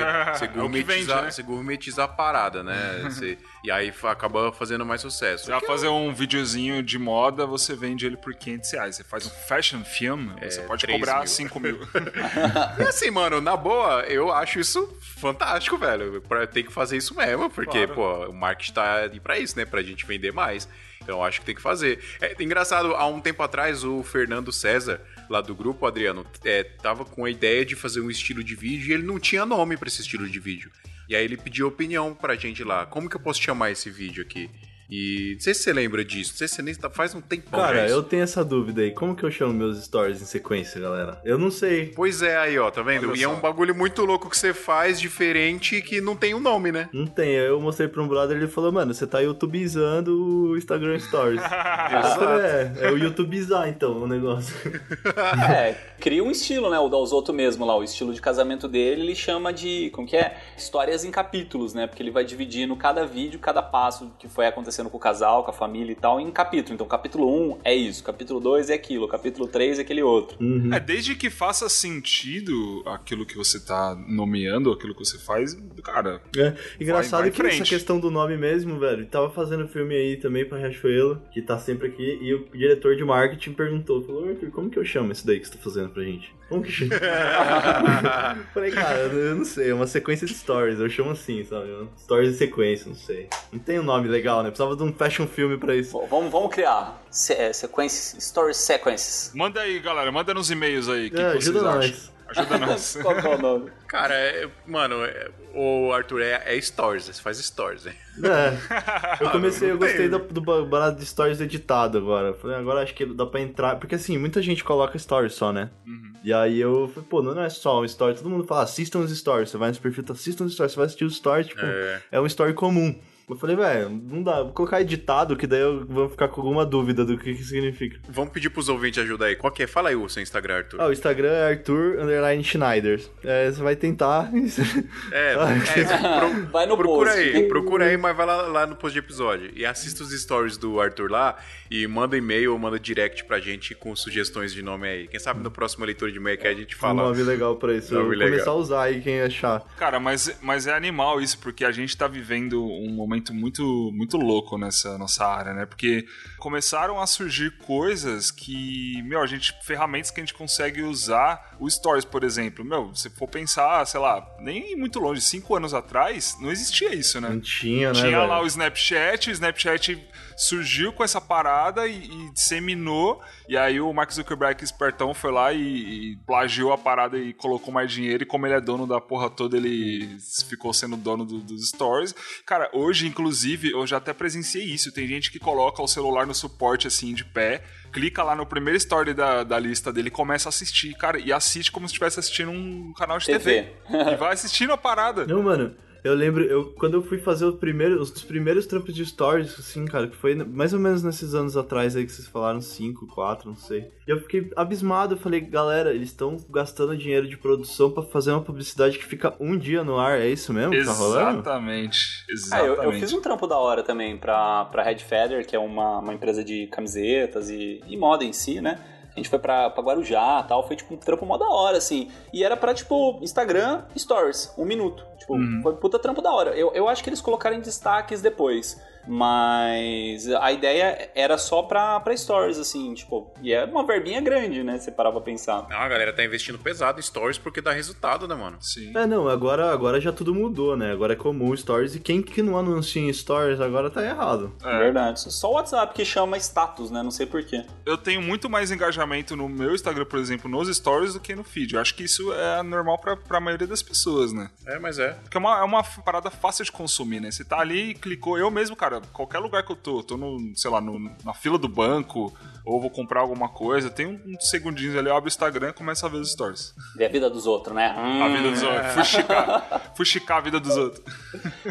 [SPEAKER 1] você
[SPEAKER 4] É
[SPEAKER 1] gourmetizar,
[SPEAKER 4] vende, né?
[SPEAKER 1] você gourmetizar a parada, né? Você- e aí acaba fazendo mais sucesso.
[SPEAKER 4] Você vai fazer um videozinho de moda, você vende ele por 500 reais. Você faz um fashion film, você pode
[SPEAKER 1] 3
[SPEAKER 4] cobrar
[SPEAKER 1] mil.
[SPEAKER 4] 5 mil.
[SPEAKER 1] E assim, mano, na boa, eu acho isso fantástico, velho. Tem que fazer isso mesmo, porque,
[SPEAKER 4] Claro.
[SPEAKER 1] pô, o marketing tá aí pra isso, né? Pra gente vender mais. Então acho que tem que fazer. É engraçado, há um tempo atrás, o Fernando César, lá do grupo, Adriano, é, tava com a ideia de fazer um estilo de vídeo e ele não tinha nome pra esse estilo de vídeo. E aí ele pediu opinião pra gente lá. Como que eu posso chamar esse vídeo aqui? E não sei se você lembra disso, não sei se você nem tá, faz um tempão
[SPEAKER 2] Cara, eu tenho essa dúvida aí. Como que eu chamo meus stories em sequência, galera? Eu não sei.
[SPEAKER 1] Pois é, aí, ó, tá vendo?
[SPEAKER 4] Olha
[SPEAKER 1] e é
[SPEAKER 4] só.
[SPEAKER 1] um bagulho muito louco que você faz, diferente, que não tem um nome, né?
[SPEAKER 2] Não tem. Aí Eu mostrei pra um brother ele falou, mano, você tá youtubizando o Instagram Stories. Falei, é, é o youtubizar então o negócio.
[SPEAKER 3] É, cria um estilo, né? O da Osoto mesmo lá, o estilo de casamento dele, ele chama de, como que é? Histórias em capítulos, né? Porque ele vai dividindo cada vídeo, cada passo que foi acontecendo com o casal, com a família e tal, em capítulo. Então, capítulo 1 é isso, capítulo 2 é aquilo, capítulo 3 é aquele outro.
[SPEAKER 2] Uhum.
[SPEAKER 4] É, desde que faça sentido aquilo que você tá nomeando, aquilo que você faz, cara.
[SPEAKER 2] É, engraçado
[SPEAKER 4] vai em
[SPEAKER 2] que essa questão do nome mesmo, velho, tava fazendo filme aí também pra Riachuelo, que tá sempre aqui, e o diretor de marketing perguntou, falou, Arthur, como que eu chamo isso daí que você tá fazendo pra gente? Como que chama? Falei, cara, eu não sei, é uma sequência de stories, eu chamo assim, sabe? Stories de sequência, não sei. Não tem um nome legal, né? Precisava de um fashion filme pra isso.
[SPEAKER 3] Bom, vamos, vamos criar se- é, sequências, story sequences.
[SPEAKER 4] Manda aí, galera, manda nos e-mails aí. o que
[SPEAKER 2] É,
[SPEAKER 4] que vocês
[SPEAKER 2] ajuda
[SPEAKER 4] acham?
[SPEAKER 2] nós.
[SPEAKER 4] Ajuda nós.
[SPEAKER 3] Qual que é o nome?
[SPEAKER 1] Cara, é- mano, é- o Arthur é, é stories, você faz stories?
[SPEAKER 2] É. Eu comecei, eu gostei do, do ba- barato de stories editado agora. Falei, agora acho que dá pra entrar. Porque assim, muita gente coloca stories só, né? E aí eu falei, pô, não é só um story. Todo mundo fala, assistam os stories. Você vai nos perfil, assistam os stories. Você vai assistir os stories, tipo,
[SPEAKER 1] É.
[SPEAKER 2] é, um story comum. Eu falei, velho, não dá. Vou colocar editado, que daí eu vou ficar com alguma dúvida do que que significa.
[SPEAKER 1] Vamos pedir pros ouvintes ajudar aí. Qual que é? Fala aí o seu Instagram, Arthur.
[SPEAKER 2] Ah, o Instagram é Arthur Underline Schneider. É, você vai tentar.
[SPEAKER 1] É, é, pro-
[SPEAKER 3] Vai no
[SPEAKER 1] procura
[SPEAKER 3] post.
[SPEAKER 1] aí, procura aí, mas vai lá, lá no post de episódio. E assista os stories do Arthur lá e manda e-mail ou manda direct pra gente com sugestões de nome aí. Quem sabe no próximo leitor de e-mail que a gente
[SPEAKER 2] um
[SPEAKER 1] fala.
[SPEAKER 2] nome legal pra isso. Eu
[SPEAKER 1] Nome
[SPEAKER 2] vou
[SPEAKER 1] legal.
[SPEAKER 2] começar a usar aí quem achar.
[SPEAKER 4] Cara, mas, mas é animal isso, porque a gente tá vivendo um momento momento muito, muito louco nessa nossa área, né? Porque começaram a surgir coisas que, meu, a gente, ferramentas que a gente consegue usar, o Stories, por exemplo, meu, se for pensar, sei lá, nem muito longe, cinco anos atrás, não existia isso, né?
[SPEAKER 2] Não tinha, né?
[SPEAKER 4] Tinha
[SPEAKER 2] velho?
[SPEAKER 4] lá o Snapchat, o Snapchat surgiu com essa parada e, e disseminou, e aí o Mark Zuckerberg, espertão, foi lá e, e plagiou a parada e colocou mais dinheiro, e como ele é dono da porra toda, ele ficou sendo dono do- dos stories. Cara, hoje, inclusive, eu já até presenciei isso, tem gente que coloca o celular no suporte, assim, de pé, clica lá no primeiro story da, da lista dele e começa a assistir, cara, e assiste como se estivesse assistindo um canal de TV.
[SPEAKER 3] TV.
[SPEAKER 4] e vai assistindo a parada.
[SPEAKER 2] Não, mano, eu lembro, eu, quando eu fui fazer o primeiro, os primeiros trampos de stories, assim, cara, que foi mais ou menos nesses anos atrás aí que vocês falaram, 5, 4, não sei. E eu fiquei abismado, eu falei, galera, eles estão gastando dinheiro de produção pra fazer uma publicidade que fica um dia no ar, é isso mesmo que tá rolando?
[SPEAKER 4] Exatamente,
[SPEAKER 3] Ah,
[SPEAKER 4] exatamente.
[SPEAKER 3] eu, eu fiz um trampo da hora também pra, pra Red Feather, que é uma, uma empresa de camisetas e, e moda em si, né? A gente foi pra, pra Guarujá e tal, foi tipo um trampo mó da hora, assim. E era pra, tipo, Instagram Stories, um minuto. Tipo, foi puta trampo da hora. Eu, eu acho que eles colocaram em destaques depois. Mas a ideia era só pra, pra Stories, assim, tipo, e é uma verbinha grande, né? Você parar pra pensar.
[SPEAKER 1] Não, a galera tá investindo pesado em stories porque dá resultado, né, mano?
[SPEAKER 4] Sim.
[SPEAKER 2] É, não, agora, agora já tudo mudou, né? Agora é comum stories e quem que não anuncia em stories agora tá errado.
[SPEAKER 4] É.
[SPEAKER 3] Verdade. Só o WhatsApp que chama status, né? Não sei porquê.
[SPEAKER 4] Eu tenho muito mais engajamento no meu Instagram, por exemplo, nos stories do que no feed. Eu acho que isso é normal pra, pra maioria das pessoas, né?
[SPEAKER 1] É, mas é.
[SPEAKER 4] Porque é uma, é uma parada fácil de consumir, né? Você tá ali e clicou. Eu mesmo, cara, qualquer lugar que eu tô, tô no, sei lá, no- na fila do banco, ou vou comprar alguma coisa, tem um- uns segundinhos ali, eu abro o Instagram e começo a ver os stories.
[SPEAKER 3] Ver a vida dos outros, né?
[SPEAKER 4] A vida dos outros. Fuxicar. Fuxicar a vida dos outros.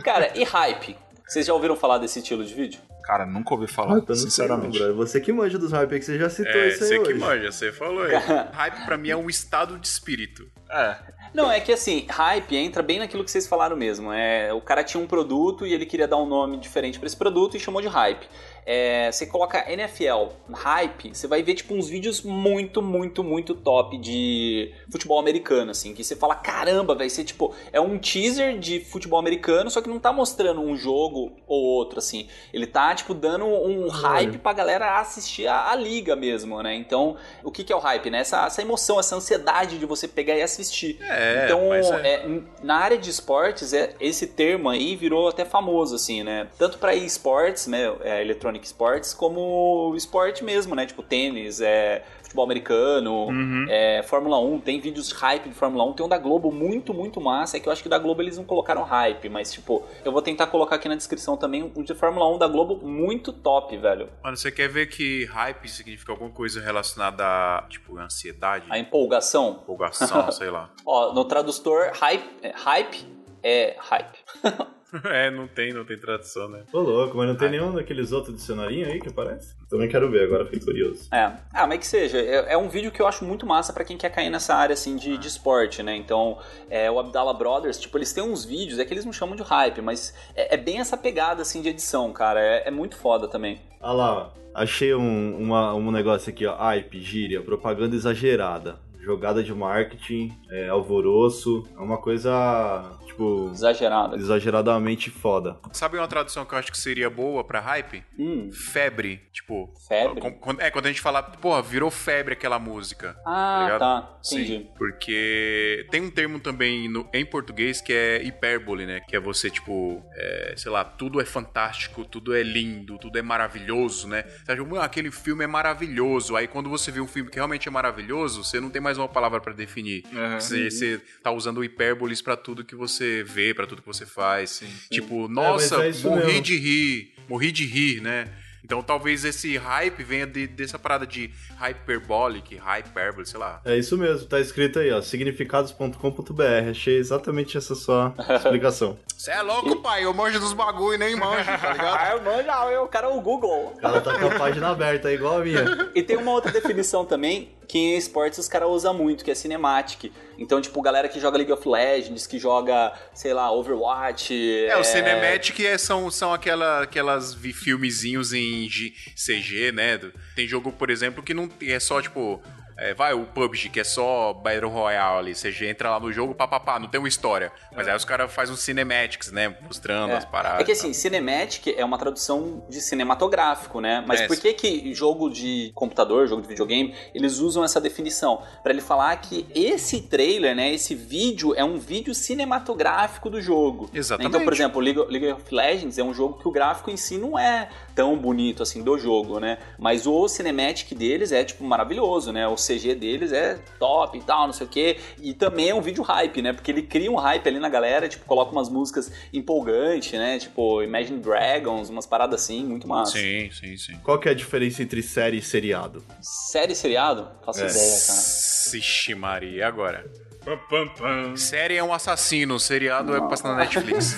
[SPEAKER 3] Cara, e hype? Vocês já ouviram falar desse estilo de vídeo?
[SPEAKER 4] Cara, nunca ouvi falar,
[SPEAKER 2] Ah, não sei não,
[SPEAKER 4] sinceramente.
[SPEAKER 2] brother. Você que manja dos hype aí que você já citou
[SPEAKER 1] É,
[SPEAKER 2] isso aí
[SPEAKER 1] você que
[SPEAKER 2] hoje.
[SPEAKER 1] manja, você falou aí. Hype pra mim é um estado de espírito.
[SPEAKER 4] é.
[SPEAKER 3] Não, é que assim, hype entra bem naquilo que vocês falaram mesmo. É, o cara tinha um produto e ele queria dar um nome diferente pra esse produto e chamou de hype. É, você coloca NFL, hype, você vai ver tipo uns vídeos muito, muito, muito top de futebol americano, assim, que você fala, caramba, vai ser tipo, é um teaser de futebol americano, só que não tá mostrando um jogo ou outro, assim. Ele tá, tipo, dando um hype pra galera assistir a, a liga mesmo, né? Então, o que, que é o hype, né? Essa, essa emoção, essa ansiedade de você pegar e assistir.
[SPEAKER 1] É,
[SPEAKER 3] então,
[SPEAKER 1] é.
[SPEAKER 3] é, na área de esportes, é, esse termo aí virou até famoso, assim, né? Tanto pra esportes, né? É, electronic sports, como esporte mesmo, né? Tipo tênis, é, futebol americano,
[SPEAKER 4] Uhum.
[SPEAKER 3] é, Fórmula 1. Tem vídeos hype de Fórmula 1. Tem um da Globo muito, muito massa. É que eu acho que da Globo eles não colocaram hype, mas, tipo, eu vou tentar colocar aqui na descrição também um de Fórmula 1 da Globo muito top, velho.
[SPEAKER 1] Mano, você quer ver que hype significa alguma coisa relacionada a, tipo, ansiedade,
[SPEAKER 3] A empolgação.
[SPEAKER 1] empolgação, sei lá.
[SPEAKER 3] Ó, no tradutor, hype, é, hype é hype.
[SPEAKER 1] É, não tem, não tem tradução, né?
[SPEAKER 2] Ô, louco, mas não tem nenhum daqueles outros dicionarinhos aí que aparece? Também quero ver, agora fiquei curioso.
[SPEAKER 3] É. Ah, mas que seja, é, é um vídeo que eu acho muito massa pra quem quer cair nessa área assim de, de esporte, né? Então, é, o Abdallah Brothers, tipo, eles têm uns vídeos, é que eles não chamam de hype, mas é, é bem essa pegada assim de edição, cara. É, é muito foda também.
[SPEAKER 2] Ah lá, ó. achei um, uma- um negócio aqui, ó. Hype, gíria, propaganda exagerada. Jogada de marketing, é, alvoroço, é uma coisa, tipo,
[SPEAKER 3] Exagerado.
[SPEAKER 2] exageradamente foda.
[SPEAKER 1] Sabe uma tradução que eu acho que seria boa pra hype?
[SPEAKER 3] Hum,
[SPEAKER 1] Febre. Tipo.
[SPEAKER 3] Febre?
[SPEAKER 1] É, quando a gente fala, porra, virou febre aquela música.
[SPEAKER 3] ah,
[SPEAKER 1] ligado?
[SPEAKER 3] tá.
[SPEAKER 1] Sim,
[SPEAKER 3] Entendi.
[SPEAKER 1] porque tem um termo também no- em português que é hipérbole, né? Que é você, tipo, é, sei lá, tudo é fantástico, tudo é lindo, tudo é maravilhoso, né? Você acha, "Ah, aquele filme é maravilhoso. Aí quando você vê um filme que realmente é maravilhoso, você não tem mais uma palavra pra definir.
[SPEAKER 4] Uhum.
[SPEAKER 1] Você, você tá usando hipérboles pra tudo que você vê, pra tudo que você faz. Tipo,
[SPEAKER 2] mas
[SPEAKER 1] nossa,
[SPEAKER 2] é isso
[SPEAKER 1] morri
[SPEAKER 2] mesmo.
[SPEAKER 1] de rir, morri de rir, né? Então talvez esse hype venha de- dessa parada de hyperbolic, hyperbole, sei lá.
[SPEAKER 2] É isso mesmo, tá escrito aí, ó, significados.com.br. Achei exatamente essa sua explicação.
[SPEAKER 1] Você é louco, pai? Eu manjo dos bagulho e nem manjo, tá ligado?
[SPEAKER 3] Ah, mano, eu, o cara é o Google.
[SPEAKER 2] O cara tá com a página aberta, igual a minha.
[SPEAKER 3] E tem uma outra definição também, que em esportes os caras usam muito, que é cinematic. Então, tipo, galera que joga League of Legends, que joga, sei lá, Overwatch.
[SPEAKER 1] É, o Cinematic é, são, são aquela, aquelas filmezinhos em G- CG, né? Tem jogo, por exemplo, que não é só, tipo, é, vai o PUBG, que é só Battle Royale ali. Você entra lá no jogo, papapá, não tem uma história. Mas aí os caras fazem os cinematics, né? Mostrando
[SPEAKER 3] É.
[SPEAKER 1] as paradas.
[SPEAKER 3] É que assim, cinematic é uma tradução de cinematográfico, né? Mas
[SPEAKER 1] É.
[SPEAKER 3] por que que jogo de computador, jogo de videogame, eles usam essa definição? Pra ele falar que esse trailer, né, esse vídeo é um vídeo cinematográfico do jogo.
[SPEAKER 1] Exatamente.
[SPEAKER 3] Então, por exemplo, League of Legends é um jogo que o gráfico em si não é tão bonito assim do jogo, né? Mas o cinematic deles é tipo maravilhoso, né? O CG deles é top e tal, não sei o quê. E também é um vídeo hype, né? Porque ele cria um hype ali na galera, tipo, coloca umas músicas empolgantes, né? Tipo, Imagine Dragons, umas paradas assim, muito massa.
[SPEAKER 1] Sim, sim, sim.
[SPEAKER 2] Qual que é a diferença entre série e seriado?
[SPEAKER 3] Série e seriado? Faço
[SPEAKER 2] É.
[SPEAKER 3] ideia, cara.
[SPEAKER 1] Ixi, Maria, e agora?
[SPEAKER 4] Pam, pam, pam.
[SPEAKER 1] Série é um assassino, seriado é passar na Netflix.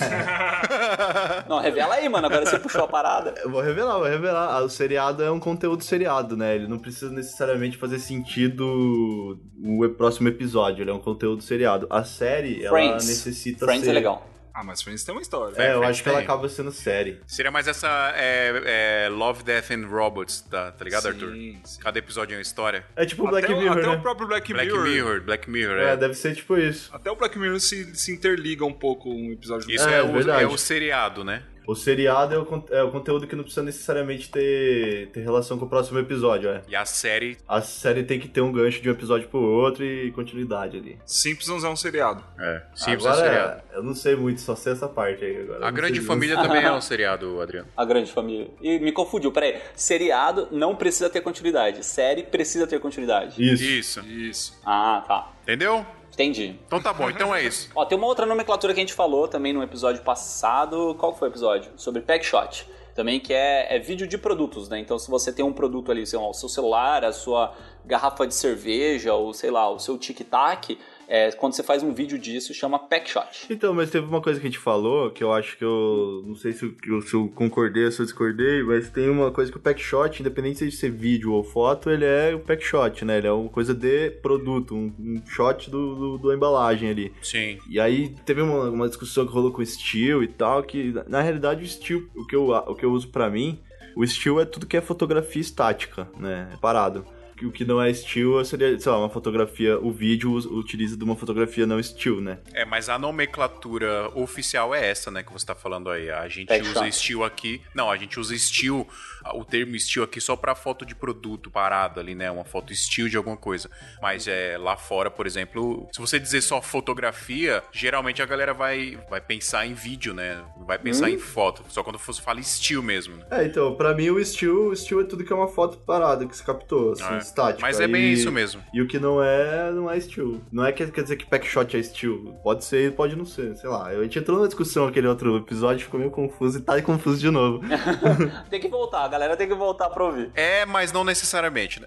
[SPEAKER 3] Não, revela aí, mano. Agora você puxou a parada.
[SPEAKER 2] Eu vou revelar, vou revelar. Ah, O seriado é um conteúdo seriado, né? Ele não precisa necessariamente fazer sentido o próximo episódio. Ele é um conteúdo seriado. A série, ela
[SPEAKER 3] Friends.
[SPEAKER 2] necessita
[SPEAKER 3] Friends
[SPEAKER 2] ser...
[SPEAKER 3] é legal.
[SPEAKER 4] Ah, mas Friends tem uma história.
[SPEAKER 2] É, eu
[SPEAKER 1] Friends
[SPEAKER 2] acho que ela acaba sendo série.
[SPEAKER 1] Seria mais essa é, é, Love, Death and Robots, tá, tá ligado, Arthur?
[SPEAKER 4] Sim, sim.
[SPEAKER 1] Cada episódio é uma história.
[SPEAKER 2] É tipo o
[SPEAKER 4] Até,
[SPEAKER 2] Black
[SPEAKER 4] o,
[SPEAKER 2] Mirror,
[SPEAKER 4] até
[SPEAKER 2] né?
[SPEAKER 4] o próprio Black,
[SPEAKER 1] Black
[SPEAKER 4] Mirror.
[SPEAKER 1] Mirror, Black Mirror,
[SPEAKER 2] É,
[SPEAKER 1] é.
[SPEAKER 2] deve ser tipo isso.
[SPEAKER 4] Até o Black Mirror se, se interliga um pouco um episódio do
[SPEAKER 1] Isso
[SPEAKER 2] É,
[SPEAKER 1] é, o,
[SPEAKER 2] verdade.
[SPEAKER 1] é o seriado, né?
[SPEAKER 2] O seriado é o, é o conteúdo que não precisa necessariamente ter, ter relação com o próximo episódio, é.
[SPEAKER 1] E a série,
[SPEAKER 2] A série tem que ter um gancho de um episódio pro outro e continuidade ali.
[SPEAKER 4] Simpsons é um seriado.
[SPEAKER 1] é, Simpsons é
[SPEAKER 2] agora,
[SPEAKER 1] seriado.
[SPEAKER 2] eu não sei muito, só sei essa parte aí agora.
[SPEAKER 1] A Grande Família também é um seriado, Adriano.
[SPEAKER 3] A grande família. E me confundiu, peraí. Seriado não precisa ter continuidade. Série precisa ter continuidade.
[SPEAKER 2] Isso.
[SPEAKER 1] Isso.
[SPEAKER 4] Isso.
[SPEAKER 3] Ah, tá.
[SPEAKER 1] Entendeu?
[SPEAKER 3] Entendi.
[SPEAKER 1] Então tá bom, então é isso.
[SPEAKER 3] Ó, tem uma outra nomenclatura que a gente falou também no episódio passado. Qual foi o episódio? Sobre packshot. Também que é, é vídeo de produtos, né? Então, se você tem um produto ali, sei lá, o seu celular, a sua garrafa de cerveja, ou sei lá, o seu tic-tac, é, quando você faz um vídeo disso, chama packshot.
[SPEAKER 2] Então, mas teve uma coisa que a gente falou que eu acho que eu. Não sei se eu, se eu concordei ou se eu discordei, mas tem uma coisa que o packshot, independente de ser vídeo ou foto, ele é o packshot, né? Ele é uma coisa de produto, um, um shot do, do, do embalagem ali.
[SPEAKER 1] Sim.
[SPEAKER 2] E aí teve uma, uma discussão que rolou com o Steel e tal, que na realidade o Steel, o que eu, o que eu uso pra mim, o Steel é tudo que é fotografia estática, né? É parado. O que não é Steel seria, sei lá, uma fotografia, o vídeo utiliza de uma fotografia não Steel, né?
[SPEAKER 1] É, mas a nomenclatura oficial é essa, né, que você tá falando aí. A gente
[SPEAKER 3] Packshot.
[SPEAKER 1] usa steel aqui. Não, a gente usa steel, o termo steel aqui só pra foto de produto parado ali, né? Uma foto steel de alguma coisa. Mas é lá fora, por exemplo, se você dizer só fotografia, geralmente a galera vai, vai pensar em vídeo, né? Vai pensar
[SPEAKER 3] Hum.
[SPEAKER 1] em foto. Só quando você fala steel mesmo. né?
[SPEAKER 2] É, então, pra mim o Steel, o Steel é tudo que é uma foto parada, que se captou, assim,
[SPEAKER 1] É.
[SPEAKER 2] estática.
[SPEAKER 1] Mas é bem
[SPEAKER 2] E-
[SPEAKER 1] isso mesmo.
[SPEAKER 2] E o que não é, não é Steel. Não é que quer dizer que Packshot é Steel. Pode ser, pode não ser, sei lá. A gente entrou numa discussão aquele outro episódio, ficou meio confuso e tá confuso de novo.
[SPEAKER 3] Tem que voltar, galera tem que voltar pra ouvir.
[SPEAKER 1] É, mas não necessariamente, né?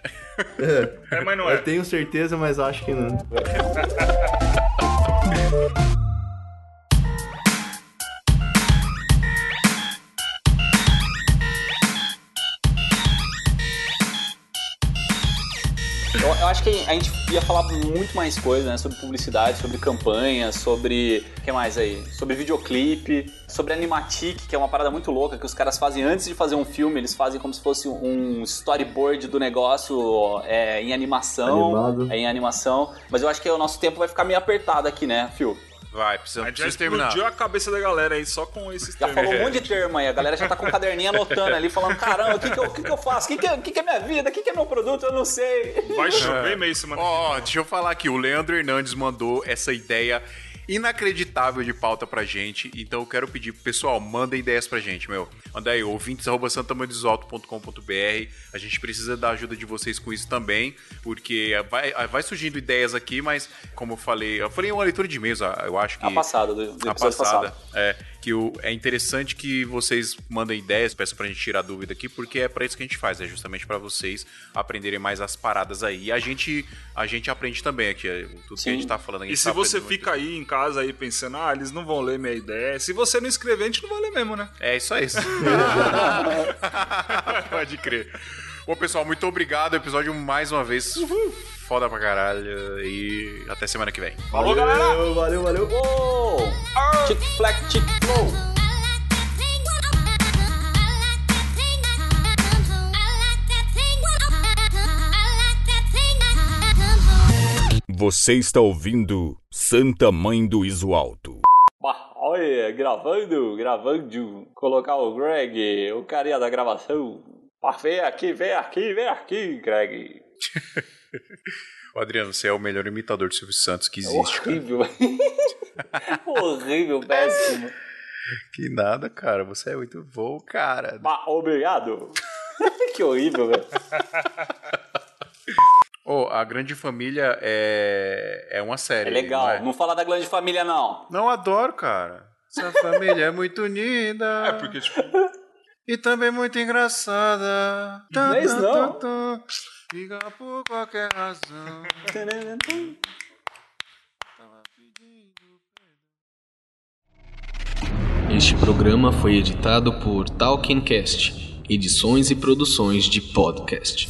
[SPEAKER 4] É, mas não
[SPEAKER 2] Eu
[SPEAKER 4] é.
[SPEAKER 2] tenho certeza, mas acho que não.
[SPEAKER 3] Eu, eu acho que a gente ia falar muito mais coisa, né? Sobre publicidade, sobre campanha, sobre. O que mais aí? Sobre videoclipe, sobre animatic, que é uma parada muito louca que os caras fazem antes de fazer um filme, eles fazem como se fosse um storyboard do negócio é, em animação.
[SPEAKER 2] Animado.
[SPEAKER 3] É em animação. Mas eu acho que o nosso tempo vai ficar meio apertado aqui, né, Phil?
[SPEAKER 1] Vai,
[SPEAKER 4] A
[SPEAKER 1] precisa,
[SPEAKER 4] gente já
[SPEAKER 1] precisa terminar.
[SPEAKER 4] explodiu a cabeça da galera aí só com esses
[SPEAKER 3] Já
[SPEAKER 4] termos.
[SPEAKER 3] falou um monte de termo aí, a galera já tá com um caderninho anotando ali, falando: caramba, o que, que, eu, o que, que eu faço? O que, que, é- o que, que é minha vida? O que, que é meu produto? Eu não sei.
[SPEAKER 4] Vai chover meio semana que
[SPEAKER 1] Ó, deixa eu falar aqui, o Leandro Hernandes mandou essa ideia inacreditável de pauta pra gente, então eu quero pedir pro pessoal, manda ideias pra gente, meu. Manda aí, ouvintes.santamandesalto.com.br a gente precisa da ajuda de vocês com isso também, porque vai, vai surgindo ideias aqui, mas como eu falei, eu falei uma leitura de ah, eu acho que...
[SPEAKER 3] A passada, do, do
[SPEAKER 1] a passada.
[SPEAKER 3] passado.
[SPEAKER 1] É, que o, é interessante que vocês mandem ideias, peçam pra gente tirar dúvida aqui, porque é pra isso que a gente faz, é justamente pra vocês aprenderem mais as paradas aí. E a gente, a gente aprende também aqui, é, tudo que
[SPEAKER 3] Sim.
[SPEAKER 1] a gente tá falando. Gente
[SPEAKER 4] E se
[SPEAKER 1] tá
[SPEAKER 4] você fica aí em casa aí pensando, ah, eles não vão ler minha ideia. Se você não escrever, a gente não vai ler mesmo, né?
[SPEAKER 1] muito. É isso aí. Pode crer. Bom, pessoal, muito obrigado. Episódio mais uma vez foda pra caralho. E até semana que vem.
[SPEAKER 4] Falou, galera!
[SPEAKER 2] Valeu, valeu, valeu.
[SPEAKER 3] Uou! Tic flac, tic flow.
[SPEAKER 5] Você está ouvindo Santa Mãe do Iso Alto.
[SPEAKER 3] Bah, olha, gravando, gravando. Colocar o Greg, o carinha da gravação. Bah, vem aqui, vem aqui, vem aqui, Greg.
[SPEAKER 1] Ô, Adriano, você é o melhor imitador de Silvio Santos que existe. cara.
[SPEAKER 3] Horrível. Horrível, péssimo.
[SPEAKER 1] Que nada, cara. Você é muito bom, cara.
[SPEAKER 3] Bah, obrigado. que horrível, velho.
[SPEAKER 1] Ô, a Grande Família é, é uma série.
[SPEAKER 3] É legal.
[SPEAKER 1] Não, é?
[SPEAKER 3] Não fala da grande família, não.
[SPEAKER 1] não adoro, cara. Essa família é muito unida.
[SPEAKER 4] É, porque, tipo,
[SPEAKER 1] E também muito engraçada. Tá,
[SPEAKER 3] Não é isso, não.
[SPEAKER 1] Fica por qualquer razão.
[SPEAKER 6] Este programa foi editado por Talkincast, edições e produções de podcast.